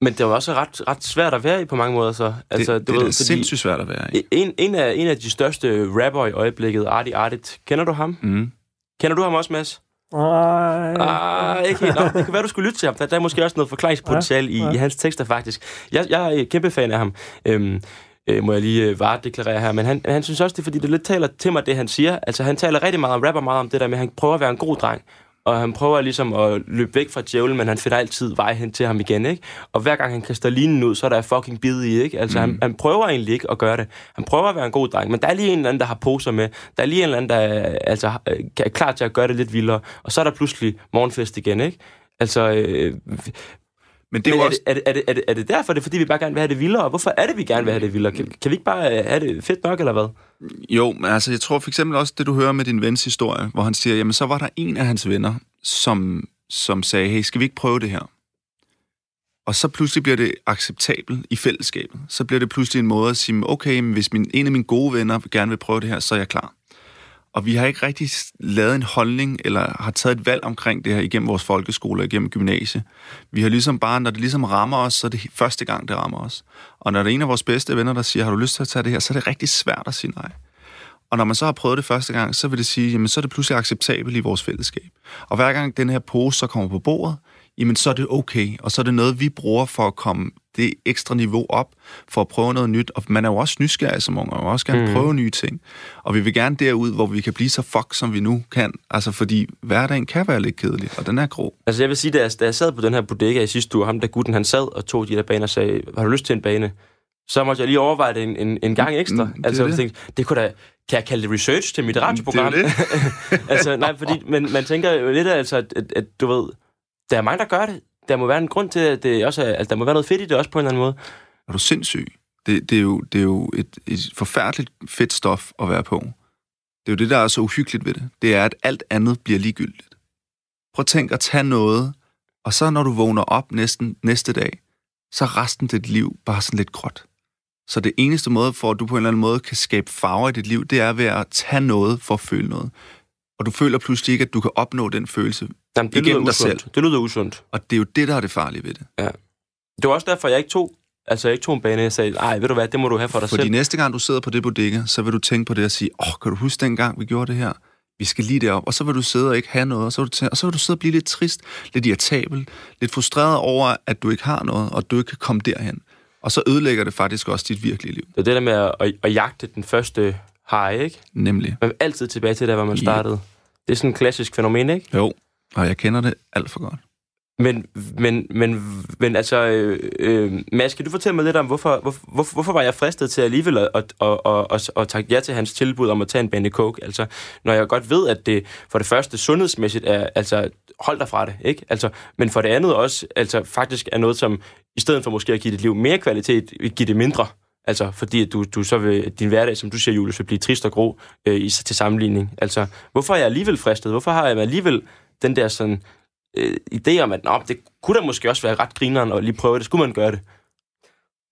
Men det er jo også ret, ret svært at være i på mange måder, så.
Altså, det,
du
det
ved,
er sindssygt svært at være i.
En, en, af, en af de største rapper i øjeblikket, Artie Artit, kender du ham?
Mm.
Kender du ham også, Mads?
Nej.
Ah, ikke helt. Nå, det kan være, du skulle lytte til ham. Der, der er måske også noget forklaringspotentiale ja, ja. i, i hans tekster, faktisk. Jeg, jeg er kæmpe fan af ham. Øhm, øh, må jeg lige øh, varedeklarere her. Men han, han synes også, det er, fordi det lidt taler til mig, det han siger. Altså, han taler rigtig meget om, rapper meget om det der med, at han prøver at være en god dreng og han prøver ligesom at løbe væk fra djævlen, men han finder altid vej hen til ham igen, ikke? Og hver gang han kaster linen ud, så er der fucking bid i, ikke? Altså, mm. han, han prøver egentlig ikke at gøre det. Han prøver at være en god dreng, men der er lige en eller anden, der har poser med. Der er lige en eller anden, der altså, er klar til at gøre det lidt vildere. Og så er der pludselig morgenfest igen, ikke? Altså, øh, men det er, Men også... er, det, er, det, er, det, er det derfor, det er fordi, vi bare gerne vil have det vildere? Hvorfor er det, vi gerne vil have det vildere? Kan, kan vi ikke bare have det fedt nok, eller hvad?
Jo, men altså, jeg tror for eksempel også, det du hører med din vens historie, hvor han siger, jamen så var der en af hans venner, som, som sagde, hey, skal vi ikke prøve det her? Og så pludselig bliver det acceptabelt i fællesskabet. Så bliver det pludselig en måde at sige, okay, men hvis min, en af mine gode venner gerne vil prøve det her, så er jeg klar. Og vi har ikke rigtig lavet en holdning, eller har taget et valg omkring det her igennem vores folkeskole, igennem gymnasie. Vi har ligesom bare, når det ligesom rammer os, så er det første gang, det rammer os. Og når der er en af vores bedste venner, der siger, har du lyst til at tage det her, så er det rigtig svært at sige nej. Og når man så har prøvet det første gang, så vil det sige, jamen så er det pludselig acceptabelt i vores fællesskab. Og hver gang den her pose så kommer på bordet, jamen så er det okay, og så er det noget, vi bruger for at komme det ekstra niveau op, for at prøve noget nyt. Og man er jo også nysgerrig som unge, og vil også gerne mm. prøve nye ting. Og vi vil gerne derud, hvor vi kan blive så fuck, som vi nu kan. Altså, fordi hverdagen kan være lidt kedelig, og den er grå.
Altså, jeg vil sige, da jeg, da jeg sad på den her bodega i sidste uge, ham der gutten, han sad og tog de der baner og sagde, har du lyst til en bane? Så måtte jeg lige overveje det en, en, en gang ekstra. Mm, det altså, jeg tænkte, det kunne da, kan jeg kalde det research til mit radioprogram?
Det
det. <laughs> altså, nej, fordi men man tænker jo lidt, altså, at, at, at, du ved, der er mange, der gør det der må være en grund til, at det også er, altså, der må være noget fedt i det også på en eller anden måde.
Er du sindssyg? Det, det er jo, det er jo et, et forfærdeligt fedt stof at være på. Det er jo det, der er så uhyggeligt ved det. Det er, at alt andet bliver ligegyldigt. Prøv at tænk at tage noget, og så når du vågner op næsten næste dag, så er resten af dit liv bare sådan lidt gråt. Så det eneste måde for, at du på en eller anden måde kan skabe farver i dit liv, det er ved at tage noget for at føle noget og du føler pludselig ikke, at du kan opnå den følelse
Jamen, det igennem dig selv. Det lyder usundt.
Og det er jo det, der er det farlige ved det.
Ja. Det var også derfor, jeg ikke tog, altså jeg ikke tog en bane. Jeg sagde, nej, ved du hvad, det må du have for dig
Fordi
selv.
Fordi næste gang, du sidder på det bodega, så vil du tænke på det og sige, åh, oh, kan du huske dengang, vi gjorde det her? Vi skal lige derop. Og så vil du sidde og ikke have noget, og så vil du, tænke, og så vil du sidde og blive lidt trist, lidt irritabel, lidt frustreret over, at du ikke har noget, og du ikke kan komme derhen. Og så ødelægger det faktisk også dit virkelige liv.
Det er det der med at, at, at jagte den første hej, ikke?
Nemlig.
Man vil altid tilbage til der, hvor man startede. Ja. Det er sådan et klassisk fænomen, ikke?
Jo, og jeg kender det alt for godt.
Men, men, men, men altså, øh, øh, Mads, kan du fortælle mig lidt om, hvorfor, hvorfor, hvorfor var jeg fristet til alligevel at, at, at, at, at, at tage ja til hans tilbud om at tage en bande coke? Altså, når jeg godt ved, at det for det første sundhedsmæssigt er, altså, hold dig fra det, ikke? Altså, men for det andet også, altså, faktisk er noget, som i stedet for måske at give dit liv mere kvalitet, vil give det mindre. Altså, fordi at du, du så vil, din hverdag, som du siger, Julius, vil blive trist og grå øh, i, til sammenligning. Altså, hvorfor er jeg alligevel fristet? Hvorfor har jeg alligevel den der sådan øh, idé om, at Nå, det kunne da måske også være ret grineren at lige prøve det. Skulle man gøre det?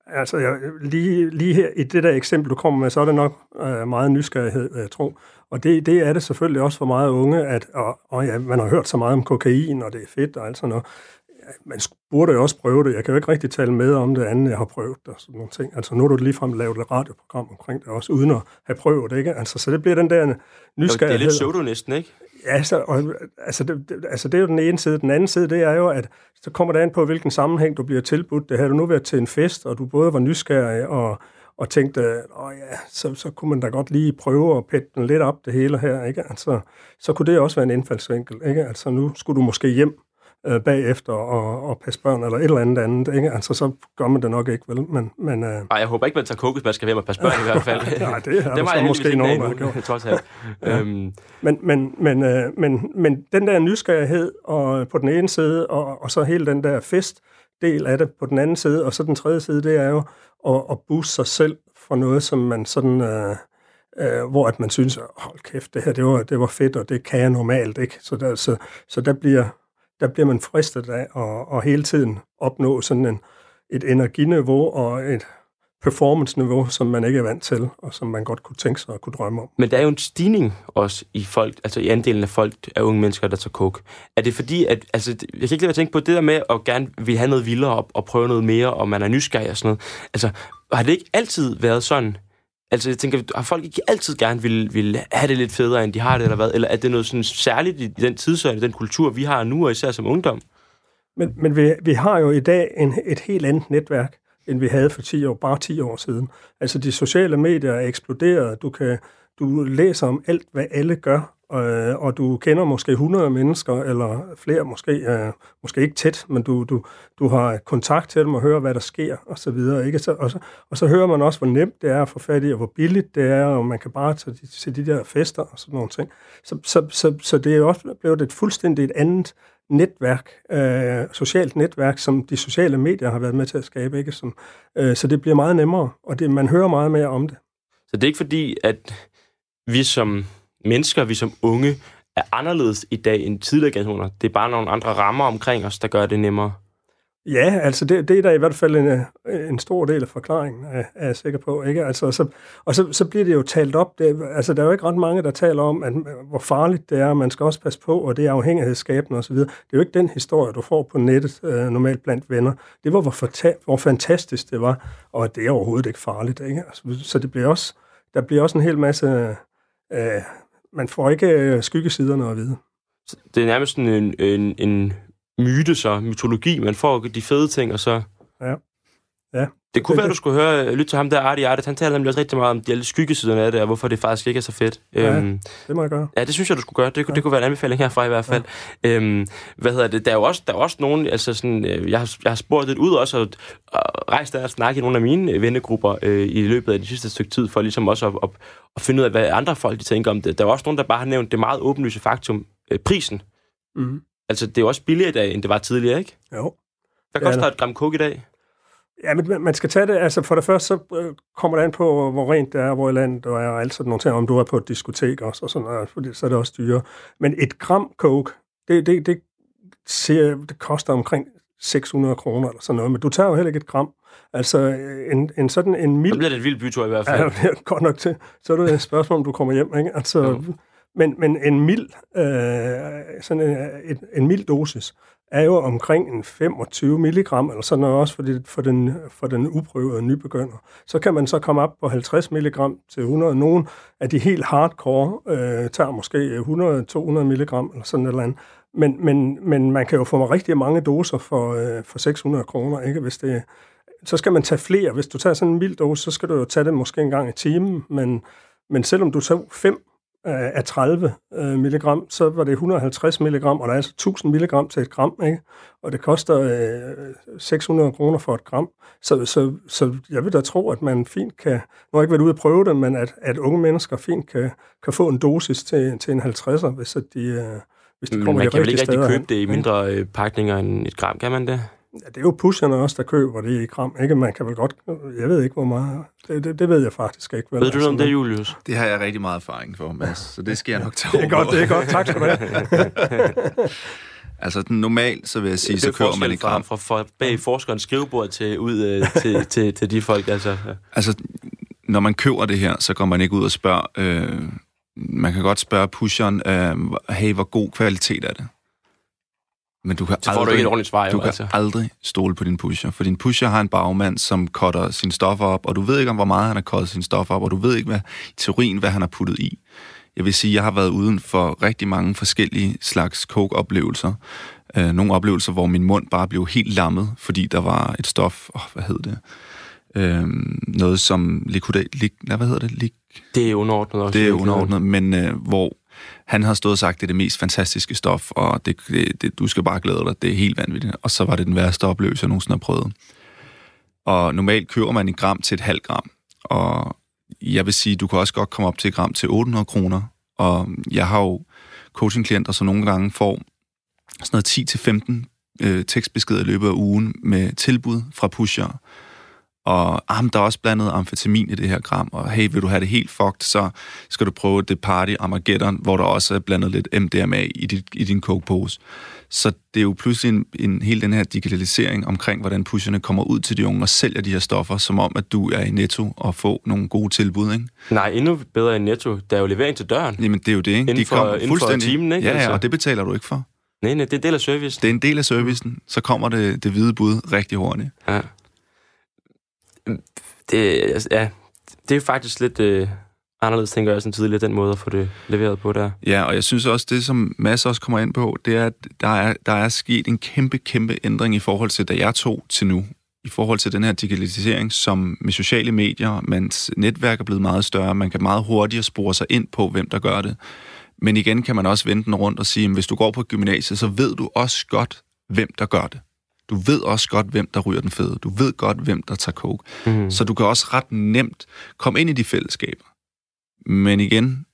Altså, jeg, lige, lige her i det der eksempel, du kommer med, så er det nok øh, meget nysgerrighed, jeg tror. Og det, det er det selvfølgelig også for meget unge, at og, og ja, man har hørt så meget om kokain, og det er fedt og alt sådan noget man burde jo også prøve det. Jeg kan jo ikke rigtig tale med om det andet, jeg har prøvet og sådan nogle ting. Altså nu har du ligefrem lavet et radioprogram omkring det også, uden at have prøvet det, ikke? Altså, så det bliver den der nysgerrighed.
Det er lidt pseudo næsten, ikke?
Ja, så, og, altså, det, det, altså det er jo den ene side. Den anden side, det er jo, at så kommer det an på, hvilken sammenhæng du bliver tilbudt. Det har du nu været til en fest, og du både var nysgerrig og, og tænkte, åh ja, så, så kunne man da godt lige prøve at pætte den lidt op, det hele her, ikke? Altså, så kunne det også være en indfaldsvinkel, ikke? Altså, nu skulle du måske hjem øh, bagefter og, og passe børn eller et eller andet andet. Ikke? Altså, så gør man det nok ikke, vel? Men, men, øh...
Ej, jeg håber ikke, man tager kokos, man skal hjem og passe børn i hvert fald. <laughs>
Nej, det er <laughs> det var jeg måske nogen, der har <laughs>
alt.
ja. øhm. men, men, men, øh, men, men den der nysgerrighed og, på den ene side, og, og så hele den der fest, del af det på den anden side, og så den tredje side, det er jo at, at booste sig selv for noget, som man sådan... Øh, øh, hvor at man synes, hold kæft, det her det var, det var fedt, og det kan jeg normalt ikke. Så der, så, så der bliver der bliver man fristet af at, at hele tiden opnå sådan en, et energiniveau og et performance-niveau, som man ikke er vant til, og som man godt kunne tænke sig at kunne drømme om.
Men der er jo en stigning også i folk, altså i andelen af folk, af unge mennesker, der tager coke. Er det fordi, at, altså, jeg kan ikke lade at tænke på det der med at gerne vil have noget vildere og, og prøve noget mere, og man er nysgerrig og sådan noget. Altså, har det ikke altid været sådan, Altså, jeg tænker, har folk ikke altid gerne vil, vil have det lidt federe, end de har det, eller hvad? Eller er det noget sådan særligt i den tidsøjne, den kultur, vi har nu, og især som ungdom?
Men, men vi, vi har jo i dag en, et helt andet netværk, end vi havde for 10 år, bare 10 år siden. Altså, de sociale medier er eksploderet. Du, kan, du læser om alt, hvad alle gør, øh, og du kender måske 100 mennesker, eller flere måske, øh, måske ikke tæt, men du, du, du har kontakt til dem og hører, hvad der sker, og så videre. Ikke? Så, og, så, og så hører man også, hvor nemt det er at få fat i, og hvor billigt det er, og man kan bare tage til de der fester og sådan nogle ting. Så, så, så, så det er også blevet et fuldstændigt andet netværk, øh, socialt netværk, som de sociale medier har været med til at skabe, ikke? Som, øh, så det bliver meget nemmere, og det, man hører meget mere om det.
Så det er ikke fordi, at vi som mennesker, vi som unge, er anderledes i dag end tidligere generationer. Det er bare nogle andre rammer omkring os, der gør det nemmere.
Ja, altså det, det er der i hvert fald en, en stor del af forklaringen, er, er jeg sikker på. Ikke? Altså, så, og så, så bliver det jo talt op. Det, altså, der er jo ikke ret mange, der taler om, at, hvor farligt det er, og man skal også passe på, og det er afhængighedsskabende osv. Det er jo ikke den historie, du får på nettet øh, normalt blandt venner. Det var, hvor, forta- hvor fantastisk det var, og det er overhovedet ikke farligt. Ikke? Altså, så det bliver også, der bliver også en hel masse øh, man får ikke øh, skyggesiderne at vide.
Det er nærmest en, en, en myte, så mytologi. Man får de fede ting, og så...
Ja. Ja.
Det kunne være, du skulle høre, lytte til ham der, Artie Artie. Han taler nemlig også rigtig meget om de alle skyggesiderne af det, og hvorfor det faktisk ikke er så fedt.
Ja, øhm, det må jeg gøre.
Ja, det synes jeg, du skulle gøre. Det, ja. det kunne være en anbefaling herfra i hvert fald. Ja. Øhm, hvad hedder det? Der er jo også, der er også nogen, altså sådan, øh, jeg, har, jeg har spurgt lidt ud også, og, og rejst der og snakket i nogle af mine vennegrupper øh, i løbet af de sidste stykke tid, for ligesom også at, at, at finde ud af, hvad andre folk de tænker om det. Der er også nogen, der bare har nævnt det meget åbenlyse faktum, øh, prisen. Mm. Altså, det er jo også billigere i dag, end det var tidligere, ikke?
Jo.
Hvad koster et gram coke i dag?
Ja, men man skal tage det, altså for det første, så øh, kommer det an på, hvor rent det er, hvor i landet du er, og alt sådan nogle ting, om du er på et diskotek også, og sådan noget, fordi så er det også dyre. Men et gram coke, det, det, det, ser, det koster omkring 600 kroner eller sådan noget, men du tager jo heller ikke et gram. Altså en, en sådan en mild... Så
bliver det et vild bytur i hvert fald. Ja,
det er godt nok til. Så er det et spørgsmål, om du kommer hjem, ikke? Altså, men, men en mild, øh, sådan en, en, en mild dosis, er jo omkring en 25 milligram, eller sådan noget også for, det, for, den, for den uprøvede nybegynder. Så kan man så komme op på 50 milligram til 100. Nogle af de helt hardcore øh, tager måske 100-200 milligram, eller sådan et eller andet. Men, men, men man kan jo få rigtig mange doser for, øh, for 600 kroner, ikke? Hvis det, så skal man tage flere. Hvis du tager sådan en mild dose, så skal du jo tage det måske en gang i timen, men, men selvom du tager fem af 30 øh, milligram, så var det 150 milligram, og der er altså 1000 milligram til et gram, ikke? og det koster øh, 600 kroner for et gram. Så, så, så jeg vil da tro, at man fint kan, nu har jeg ikke været ude at prøve det, men at, at unge mennesker fint kan, kan få en dosis til, til en 50'er, hvis, at de, øh, hvis de kommer
man
kan
vel ikke rigtig købe det i mindre øh, pakninger end et gram, kan man det?
Ja, det er jo pusherne også, der køber det i kram. Ikke? Man kan vel godt... Jeg ved ikke, hvor meget... Det, det, det ved jeg faktisk ikke.
Vel? Ved du noget om det, Julius?
Det har jeg rigtig meget erfaring for, Mads, så det skal jeg nok tage <laughs>
det er godt, det er godt. Tak skal du have. <laughs>
altså, normalt, så vil jeg sige, så køber man i kram.
Fra, fra bag forskerens skrivebord til, ud øh, til, <laughs> til, til de folk, altså... Ja.
Altså, når man køber det her, så går man ikke ud og spørger... Øh, man kan godt spørge pusheren, øh, hey, hvor god kvalitet er det? Men du kan
Så får
aldrig,
du ikke et ordentligt svar, jo,
Du kan
altså.
aldrig stole på din pusher, for din pusher har en bagmand, som cutter sine stoffer op, og du ved ikke om, hvor meget han har cuttet sine stoffer op, og du ved ikke, hvad, i teorien, hvad han har puttet i. Jeg vil sige, jeg har været uden for rigtig mange forskellige slags coke-oplevelser. Øh, nogle oplevelser, hvor min mund bare blev helt lammet, fordi der var et stof, åh, hvad hed det? Øh, noget som liquid, lig, hvad hedder det? Lig,
Det er underordnet også.
det er underordnet, men øh, hvor han har stået og sagt, det er det mest fantastiske stof, og det, det, det, du skal bare glæde dig, det er helt vanvittigt. Og så var det den værste oplevelse, jeg nogensinde har prøvet. Og normalt køber man en gram til et halvt gram, og jeg vil sige, du kan også godt komme op til et gram til 800 kroner, og jeg har jo coachingklienter, som nogle gange får sådan noget 10-15 øh, tekstbeskeder i løbet af ugen med tilbud fra pusher, og ah, der er også blandet amfetamin i det her gram, og hey, vil du have det helt fucked, så skal du prøve det Party Armageddon, hvor der også er blandet lidt MDMA i, dit, i din coke-pose. Så det er jo pludselig en, en hele den her digitalisering omkring, hvordan pusherne kommer ud til de unge og sælger de her stoffer, som om, at du er i Netto og får nogle gode tilbud, ikke?
Nej, endnu bedre end Netto. Der er jo levering til døren.
Jamen, det er jo det, ikke?
Inden
de
for-
kommer
inden for
fuldstændig...
timen, ikke?
Ja, ja,
Altså.
og det betaler du ikke for.
Nej, nej, det er en del af service.
Det er en del af servicen, så kommer det, det hvide bud rigtig hurtigt.
Ja. Det, ja, det er faktisk lidt øh, anderledes, tænker jeg, sådan tidligere, den måde at få det leveret på der.
Ja, og jeg synes også, det som Mads også kommer ind på, det er, at der er, der er sket en kæmpe, kæmpe ændring i forhold til, da jeg tog til nu. I forhold til den her digitalisering, som med sociale medier, mans netværk er blevet meget større, man kan meget hurtigere spore sig ind på, hvem der gør det. Men igen kan man også vende den rundt og sige, at hvis du går på gymnasiet, så ved du også godt, hvem der gør det. Du ved også godt, hvem der ryger den fede. Du ved godt, hvem der tager coke.
Mm.
Så du kan også ret nemt komme ind i de fællesskaber. Men igen,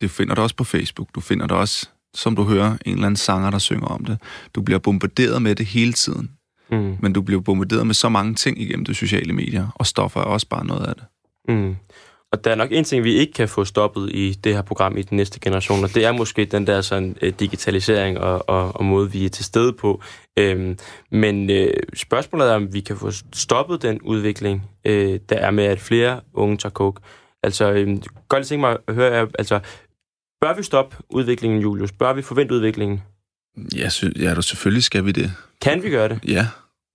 det finder du også på Facebook. Du finder det også, som du hører, en eller anden sanger, der synger om det. Du bliver bombarderet med det hele tiden.
Mm.
Men du bliver bombarderet med så mange ting igennem de sociale medier, og stoffer er også bare noget af det.
Mm. Og der er nok en ting, vi ikke kan få stoppet i det her program i den næste generation, og det er måske den der sådan, øh, digitalisering og, og, og måde, vi er til stede på. Øhm, men øh, spørgsmålet er, om vi kan få stoppet den udvikling, øh, der er med, at flere unge tager coke. Altså, øh, godt lige tænke mig at høre, altså, bør vi stoppe udviklingen, Julius? Bør vi forvente udviklingen?
Jeg synes, ja, du, selvfølgelig skal vi det.
Kan vi gøre det?
Ja,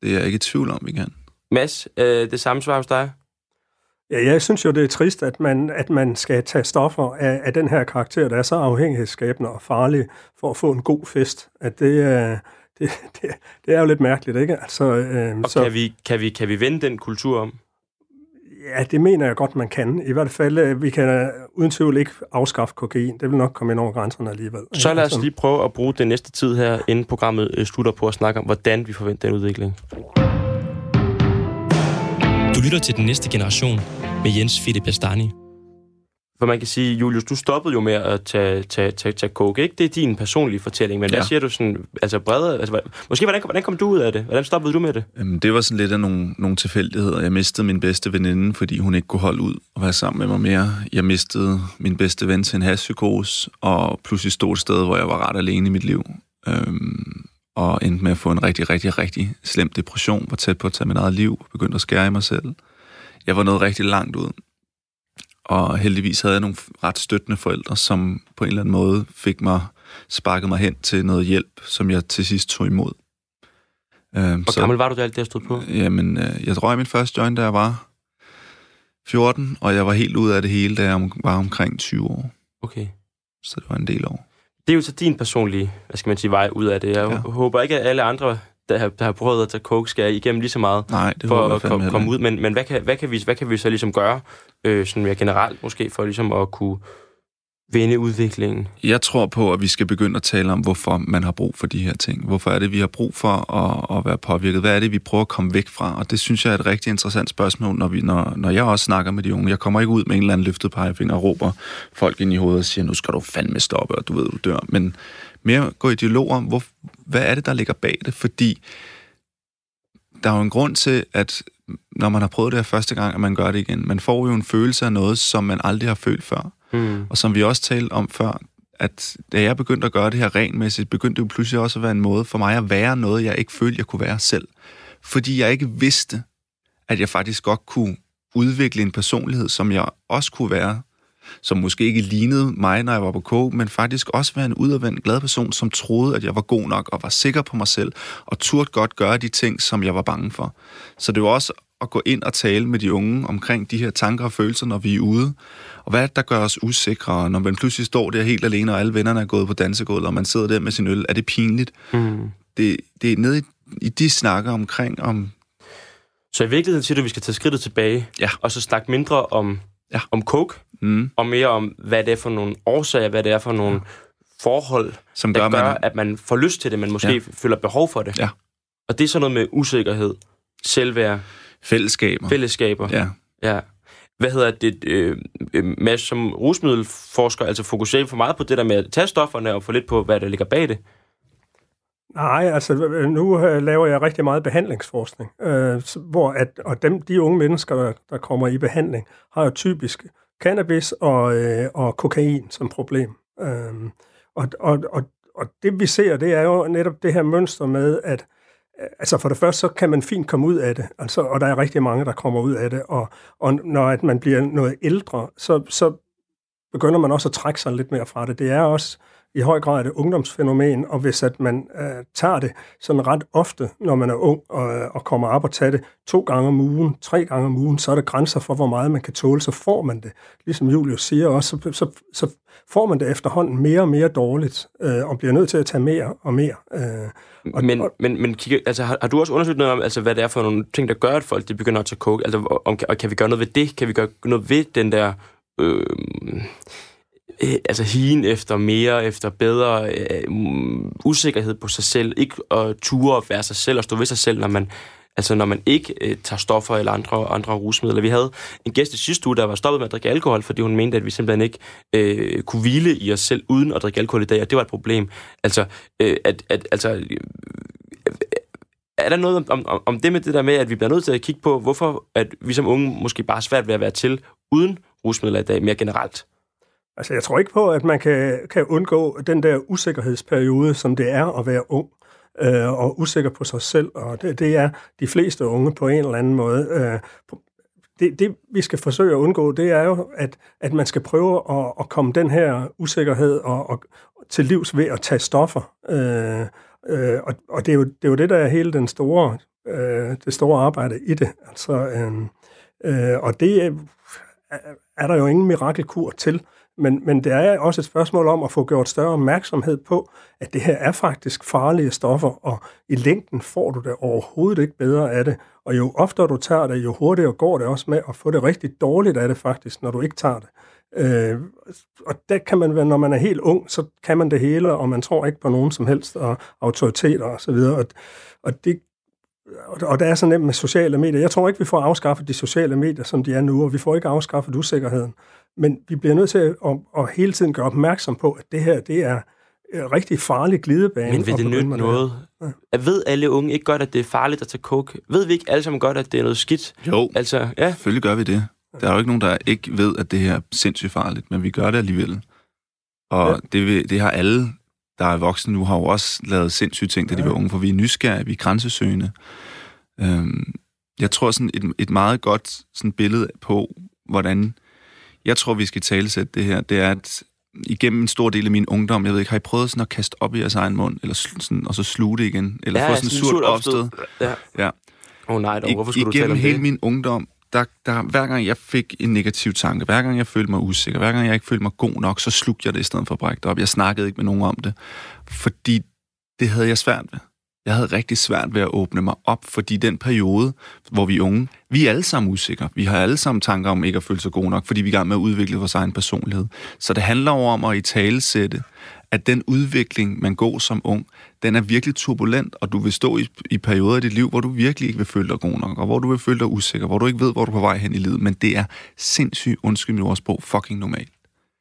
det er jeg ikke i tvivl om, vi kan.
Mads, øh, det samme svar hos dig?
Ja, jeg synes jo, det er trist, at man, at man skal tage stoffer af, af den her karakter, der er så afhængighedsskabende og farlig for at få en god fest. At det, er- <laughs> det, det, det er jo lidt mærkeligt, ikke? Altså, øh,
Og
så,
kan, vi, kan, vi, kan vi vende den kultur om?
Ja, det mener jeg godt, man kan. I hvert fald, øh, vi kan øh, uden tvivl ikke afskaffe kokain. Det vil nok komme ind over grænserne alligevel.
Så lad os
Altså,
lige prøve at bruge den næste tid her, inden programmet øh, slutter på at snakke om, hvordan vi forventer den udvikling.
Du lytter til Den Næste Generation med Jens Philip Bastani.
For man kan sige, Julius, du stoppede jo med at tage, tage, tage, tage coke, ikke? Det er din personlige fortælling, men ja. hvad siger du sådan, altså bredere, altså, hvad- måske hvordan, hvordan kom du ud af det? Hvordan stoppede du med det?
Øhm, Det var sådan lidt af nogle, nogle tilfældigheder. Jeg mistede min bedste veninde, fordi hun ikke kunne holde ud og være sammen med mig mere. Jeg mistede min bedste ven til en hashpsykose, og pludselig stod et sted, hvor jeg var ret alene i mit liv. Øhm, og endte med at få en rigtig, rigtig, rigtig slem depression, var tæt på at tage mit eget liv, begyndte at skære i mig selv. Jeg var nået rigtig langt ud. Og heldigvis havde jeg nogle ret støttende forældre, som på en eller anden måde fik mig, sparket mig hen til noget hjælp, som jeg til sidst tog imod. Øhm,
Hvor gammel var du, da alt det her stod på?
Jamen, øh, jeg røg min første joint, da jeg var 14, og jeg var helt ud af det hele, da jeg var omkring 20 år.
Okay.
Så det var en del år.
Det er jo så din personlige, hvad skal man sige, vej ud af det. Jeg
Ja.
håber ikke, at alle andre, der har, der har prøvet at tage coke, skal igennem lige så meget
Nej, det
for at
fandme
komme, ud. Men, men hvad, kan, hvad, kan vi, hvad kan vi så ligesom gøre, øh, sådan mere generelt måske, for ligesom at kunne vende udviklingen?
Jeg tror på, at vi skal begynde at tale om, hvorfor man har brug for de her ting. Hvorfor er det, vi har brug for at, at være påvirket? Hvad er det, vi prøver at komme væk fra? Og det synes jeg er et rigtig interessant spørgsmål, når, vi, når, når jeg også snakker med de unge. Jeg kommer ikke ud med en eller anden løftet pegefinger og råber folk ind i hovedet og siger, nu skal du fandme stoppe, og du ved, du dør. Men mere gå i dialog om, hvor, hvad er det, der ligger bag det? Fordi der er jo en grund til, at når man har prøvet det her første gang, at man gør det igen. Man får jo en følelse af noget, som man aldrig har følt før.
Mm.
Og som vi også talte om før, at da jeg begyndte at gøre det her regelmæssigt, begyndte det jo pludselig også at være en måde for mig at være noget, jeg ikke følte, jeg kunne være selv. Fordi jeg ikke vidste, at jeg faktisk godt kunne udvikle en personlighed, som jeg også kunne være som måske ikke lignede mig, når jeg var på K, men faktisk også være en udadvendt glad person, som troede, at jeg var god nok og var sikker på mig selv, og turde godt gøre de ting, som jeg var bange for. Så det var også at gå ind og tale med de unge omkring de her tanker og følelser, når vi er ude. Og hvad er det, der gør os usikre, når man pludselig står der helt alene, og alle vennerne er gået på dansegulvet, og man sidder der med sin øl? Er det pinligt? Mm. Det, det er nede i, i de snakker omkring, om
så i virkeligheden siger du, at vi skal tage skridtet tilbage,
ja.
og så snakke mindre om,
ja.
om coke, mm. og mere om, hvad det er for nogle årsager, hvad det er for nogle ja. forhold, Som gør, der gør, man... at man får lyst til det, man måske ja. føler behov for det.
Ja.
Og det er sådan noget med usikkerhed, selvværd,
fællesskaber.
Fællesskaber.
Ja.
ja. Hvad hedder det? Øh, øh Mads, som rusmiddelforsker, altså fokuserer for meget på det der med at tage stofferne og få lidt på, hvad der ligger bag det.
Nej, altså nu øh, laver jeg rigtig meget behandlingsforskning, øh, hvor at, og dem, de unge mennesker, der, der kommer i behandling, har jo typisk cannabis og, øh, og kokain som problem. Øh, og, og, og, og det vi ser, det er jo netop det her mønster med, at altså for det første, så kan man fint komme ud af det, altså, og der er rigtig mange, der kommer ud af det, og, og når at man bliver noget ældre, så, så begynder man også at trække sig lidt mere fra det. Det er også i høj grad et ungdomsfænomen, og hvis at man øh, tager det sådan ret ofte, når man er ung og, og kommer op og tager det to gange om ugen, tre gange om ugen, så er der grænser for, hvor meget man kan tåle, så får man det. Ligesom Julius siger også, så, så, så får man det efterhånden mere og mere dårligt, øh, og bliver nødt til at tage mere og mere. Øh,
og, men, og, men, men kigger, altså, har, har du også undersøgt noget om, altså, hvad det er for nogle ting, der gør, at folk de begynder at tage coke? Altså, om, og kan vi gøre noget ved det? Kan vi gøre noget ved den der... Øh, øh, Øh, altså higen efter mere, efter bedre øh, mm, usikkerhed på sig selv, ikke at ture at være sig selv og stå ved sig selv, når man Altså når man ikke øh, tager stoffer eller andre, andre rusmidler. Vi havde en gæst i sidste uge, der var stoppet med at drikke alkohol, fordi hun mente, at vi simpelthen ikke øh, kunne hvile i os selv uden at drikke alkohol i dag, og det var et problem. Altså, øh, at, at, altså øh, øh er der noget om, om, om det med det der med, at vi bliver nødt til at kigge på, hvorfor at vi som unge måske bare er svært ved at være til uden rusmidler i dag, mere generelt?
Altså, jeg tror ikke på, at man kan, kan undgå den der usikkerhedsperiode, som det er at være ung øh, og usikker på sig selv, og det, det er de fleste unge på en eller anden måde. Øh, det, det, vi skal forsøge at undgå, det er jo, at, at man skal prøve at, at komme den her usikkerhed og, og, til livs ved at tage stoffer. Øh, øh, og og det, er jo, det er jo det, der er hele den store, øh, det store arbejde i det. Altså, øh, øh, og det er, er der jo ingen mirakelkur til. Men, men det er også et spørgsmål om at få gjort større opmærksomhed på, at det her er faktisk farlige stoffer, og i længden får du det overhovedet ikke bedre af det. Og jo oftere du tager det, jo hurtigere går det også med at få det rigtig dårligt af det faktisk, når du ikke tager det. Øh, og der kan man være, når man er helt ung, så kan man det hele, og man tror ikke på nogen som helst, og autoriteter og så videre. Og, og det og der er så nemt med sociale medier. Jeg tror ikke, vi får afskaffet de sociale medier, som de er nu, og vi får ikke afskaffet usikkerheden. Men vi bliver nødt til at, at, at hele tiden gøre opmærksom på, at det her, det er rigtig farlig glidebane.
Men vil det nytte noget? Ja. Jeg ved alle unge ikke godt, at det er farligt at tage coke? Ved vi ikke alle sammen godt, at det er noget skidt?
Jo,
altså, ja.
selvfølgelig gør vi det. Der er jo ikke nogen, der ikke ved, at det her er sindssygt farligt, men vi gør det alligevel. Og ja. det, det har alle, der er voksne nu, har jo også lavet sindssyge ting, da de ja. var unge, for vi er nysgerrige, vi er grænsesøgende. Øhm, jeg tror sådan et, et meget godt sådan billede på, hvordan jeg tror, vi skal tale sætte det her, det er, at igennem en stor del af min ungdom, jeg ved ikke, har I prøvet sådan at kaste op i jeres egen mund, eller sådan, og så sluge det igen? Eller ja, få sådan en surt opstød?
Ja. ja. Oh, nej, dog, hvorfor skulle
I, du tale
om
hele det? min ungdom, der, der, hver gang jeg fik en negativ tanke, hver gang jeg følte mig usikker, hver gang jeg ikke følte mig god nok, så slugte jeg det i stedet for at brække det op. Jeg snakkede ikke med nogen om det, fordi det havde jeg svært ved. Jeg havde rigtig svært ved at åbne mig op, fordi den periode, hvor vi er unge, vi er alle sammen usikre. Vi har alle sammen tanker om ikke at føle sig gode nok, fordi vi er i gang med at udvikle vores egen personlighed. Så det handler over om at i talesætte, at den udvikling, man går som ung, den er virkelig turbulent, og du vil stå i, i perioder af dit liv, hvor du virkelig ikke vil føle dig god nok, og hvor du vil føle dig usikker, hvor du ikke ved, hvor du er på vej hen i livet. Men det er sindssygt, undskyld mit ordsprog, fucking normalt.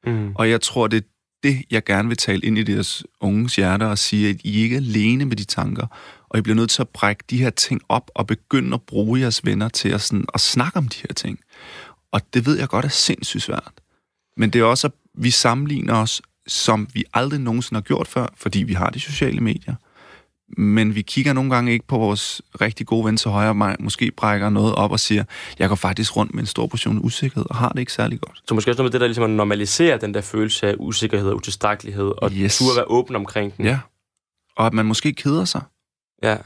Mm. Og jeg tror, det er det, jeg gerne vil tale ind i deres unges hjerter og sige, at I ikke er alene med de tanker, og I bliver nødt til at brække de her ting op og begynde at bruge jeres venner til at, sådan, at snakke om de her ting. Og det ved jeg godt er sindssygt svært. Men det er også, at vi sammenligner os, som vi aldrig nogensinde har gjort før, fordi vi har de sociale medier men vi kigger nogle gange ikke på vores rigtig gode ven til højre, mig, måske brækker noget op og siger, jeg går faktisk rundt med en stor portion usikkerhed, og har det ikke særlig godt.
Så måske også noget med det, der ligesom at normalisere den der følelse af usikkerhed og utilstrækkelighed, og
Yes.
turde være åben omkring den.
Ja. Og at man måske keder sig.
Ja.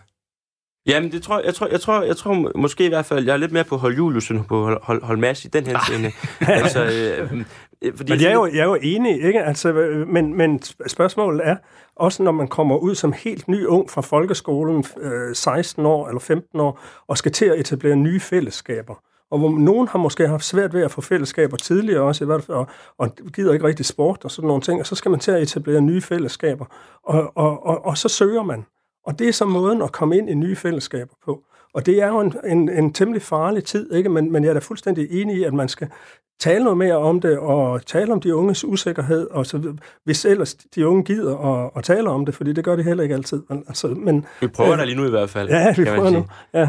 Jamen, det tror jeg, jeg tror, jeg tror, jeg tror måske i hvert fald, jeg er lidt mere på hold Julius end på hold, hold, hold Mads i den her scene. altså, øh, øh, fordi
Men jeg er jo, jeg er jo enig, ikke? Altså, øh, men, men spørgsmålet er, også når man kommer ud som helt ny ung fra folkeskolen, øh, 16 år eller 15 år, og skal til at etablere nye fællesskaber, og hvor nogen har måske haft svært ved at få fællesskaber tidligere også, i hvert fald, og, og gider ikke rigtig sport og sådan nogle ting, og så skal man til at etablere nye fællesskaber, og, og, og, og så søger man. Og det er så måden at komme ind i nye fællesskaber på. Og det er jo en, en, en temmelig farlig tid, ikke? Men, men jeg er da fuldstændig enig i, at man skal tale noget mere om det, og tale om de unges usikkerhed, og så, hvis ellers de unge gider at, at tale om det, fordi det gør de heller ikke altid. Altså, men,
vi prøver
øh,
da lige nu i hvert fald.
ja, vi
kan man
prøver nu.
sige.
Ja.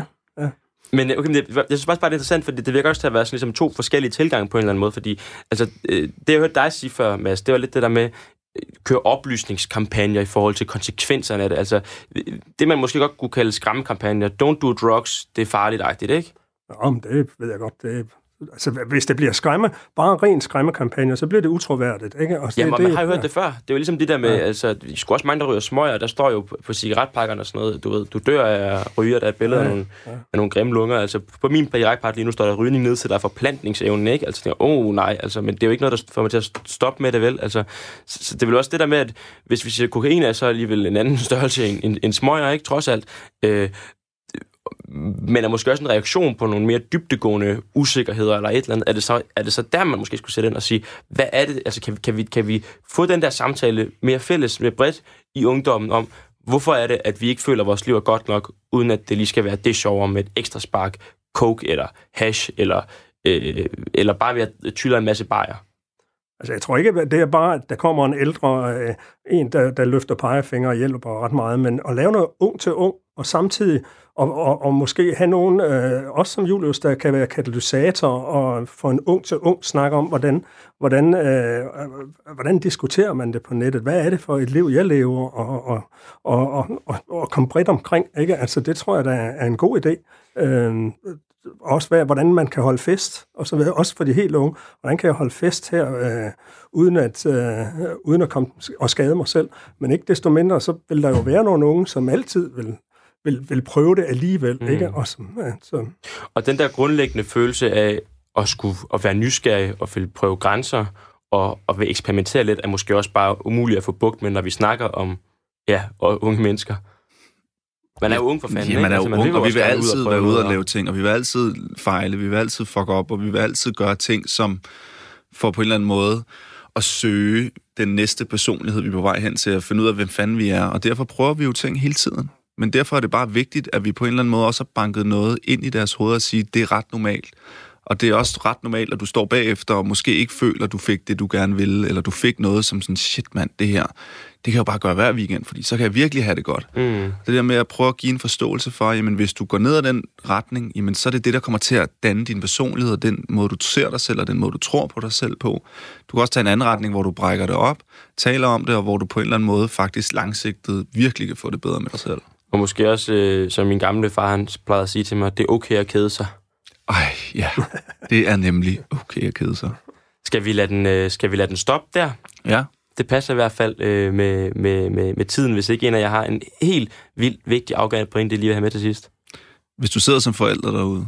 Men okay, men det, jeg synes faktisk bare, det er interessant, fordi det virker også til at være sådan, ligesom to forskellige tilgange på en eller anden måde, fordi altså, øh, det jeg hørte dig sige før, Mads, det var lidt det der med, øh, køre oplysningskampagner i forhold til konsekvenserne af det. Altså, øh, det man måske godt kunne kalde skræmmekampagner, don't do drugs, det er farligt-agtigt, ikke?
Nå, men det ved jeg godt. Det, altså, hvis det bliver skræmme, bare ren skræmmekampagne, så bliver det utroværdigt. Ikke? Og
Jamen,
det,
man har jo hørt
ja.
det før. Det er jo ligesom det der med, ja. altså, vi skulle også mange, der ryger smøger, der står jo på, på cigaretpakkerne og sådan noget, du ved, du dør af ryger, der er et billede ja. af, nogle, ja. af nogle grimme lunger. Altså, på min cigaretpakke lige nu står der rygning ned til der forplantningsevnen, ikke? Altså, det åh oh, nej, altså, men det er jo ikke noget, der får mig til at stoppe med det, vel? Altså, så, så det er vel også det der med, at hvis vi siger, kokain er så alligevel en anden <laughs> størrelse end, end, end smøger, ikke? Trods alt. Øh, men er måske også en reaktion på nogle mere dybdegående usikkerheder eller et eller andet. Er det så, er det så der, man måske skulle sætte ind og sige, hvad er det, altså kan, vi- kan, vi, kan vi få den der samtale mere fælles, mere bredt i ungdommen om, hvorfor er det, at vi ikke føler, at vores liv er godt nok, uden at det lige skal være det sjovere med et ekstra spark, coke eller hash, eller, øh, eller bare ved at tylle en masse bajer.
Altså, jeg tror ikke, at det er bare, at der kommer en ældre, øh, en, der, der løfter pegefinger og hjælper ret meget, men at lave noget ung til ung, og samtidig, og, og, og måske have nogen, øh, også som Julius, der kan være katalysator, og få en ung til ung snak om, hvordan, hvordan, øh, hvordan diskuterer man det på nettet? Hvad er det for et liv, jeg lever? Og, og, og, og, og, og komme bredt omkring, ikke? Altså, det tror jeg, der er en god idé. Øh, også hvad, hvordan man kan holde fest, og så videre, også for de helt unge. Hvordan kan jeg holde fest her, øh, uden, at, øh, uden at komme og skade mig selv? Men ikke desto mindre, så vil der jo være nogle unge, som altid vil, vil, vil prøve det alligevel, mm. ikke? Og som, ja, så,
Og den der grundlæggende følelse af at skulle at være nysgerrig og vil prøve grænser og, og vil eksperimentere lidt, er måske også bare umuligt at få bugt med, når vi snakker om ja, og unge mennesker. Man er jo ung for fanden,
Ja,
ikke?
man er jo
Altså,
ung,
vil
og vi vil altid
prøve
være ude og lave ting, og vi vil altid fejle, vi vil altid fuck op, og vi vil altid gøre ting, som får på en eller anden måde at søge den næste personlighed, vi er på vej hen til at finde ud af, hvem fanden vi er. Og derfor prøver vi jo ting hele tiden. Men derfor er det bare vigtigt, at vi på en eller anden måde også har banket noget ind i deres hoveder og sige, det er ret normalt. Og det er også ret normalt, at du står bagefter og måske ikke føler, at du fik det, du gerne ville, eller du fik noget som sådan, shit mand, det her, det kan jeg jo bare gøre hver weekend, fordi så kan jeg virkelig have det godt.
Mm.
Det der med at prøve at give en forståelse for, jamen hvis du går ned ad den retning, jamen så er det det, der kommer til at danne din personlighed, og den måde, du ser dig selv, og den måde, du tror på dig selv på. Du kan også tage en anden retning, hvor du brækker det op, taler om det, og hvor du på en eller anden måde faktisk langsigtet virkelig kan få det bedre med dig selv.
Og måske også, øh, som min gamle far han plejede at sige til mig, det er okay at kede sig.
Ej, ja, det er nemlig okay at kede sig.
Skal vi lade den, øh, skal vi lade den stoppe der?
Ja,
Det passer i hvert fald øh, med, med, med, med tiden, hvis ikke en af jer har en helt vildt vigtig afgørende pointe, lige vil have med til sidst.
hvis du sidder som forælder derude,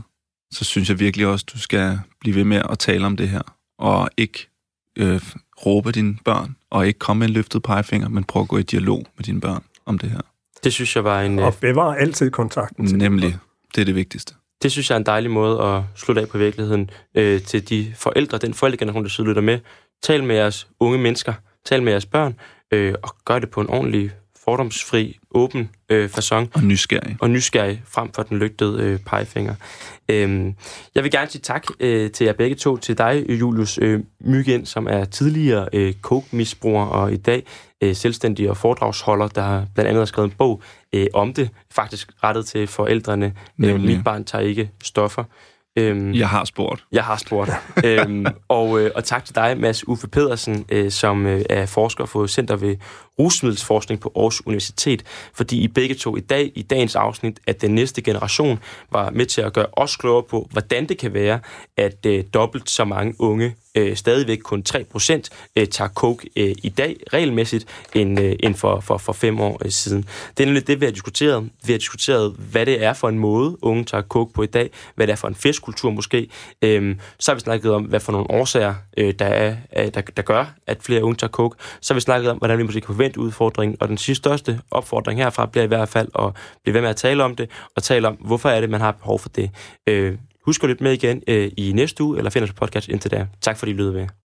så synes jeg virkelig også, du skal blive ved med at tale om det her, og ikke øh, råbe dine børn, og ikke komme med en løftet pegefinger, men prøv at gå i dialog med dine børn om det her.
Det synes jeg var en, øh,
og bevare altid kontakten til
Nemlig, det er det vigtigste.
det synes jeg er en dejlig måde at slutte af på virkeligheden øh, til de forældre, den forældregeneration, der sidder og lytter med. Tal med jeres unge mennesker, tal med jeres børn, øh, og gør det på en ordentlig, fordomsfri, åben øh, façon.
Og nysgerrig.
og nysgerrig frem for den lygtede øh, pegefinger. Øhm, jeg vil gerne sige tak øh, til jer begge to, til dig, Julius øh, Myggen, som er tidligere øh, coke-misbruger og i dag øh, selvstændig og foredragsholder, der blandt andet har skrevet en bog øh, om det, faktisk rettet til forældrene. Øh. Mit barn tager ikke stoffer.
Øhm, jeg har spurgt.
Jeg har spurgt. <laughs> øhm, og, øh, og tak til dig, Mads Uffe Pedersen, øh, som øh, er forsker for Center ved Rusmiddelsforskning på Aarhus Universitet, fordi I begge to i dag, i dagens afsnit, at den næste generation var med til at gøre os klogere på, hvordan det kan være, at øh, dobbelt så mange unge øh, stadigvæk kun 3% øh, tager coke øh, i dag regelmæssigt, end, øh, end for, for, for fem år øh, siden. Det er nemlig det, vi har diskuteret. Vi har diskuteret, hvad det er for en måde, unge tager coke på i dag, hvad det er for en festkultur måske. Øh, så har vi snakket om, hvad for nogle årsager, øh, der, er, øh, der, der gør, at flere unge tager coke. Så har vi snakket om, hvordan vi måske kan forvente udfordringen. Og den sidste største opfordring herfra bliver i hvert fald at blive ved med at tale om det, og tale om, hvorfor er det, man har behov for det. Øh, Husk at lytte med igen øh, i næste uge, eller find os på podcast indtil da. Tak fordi I lyttede med.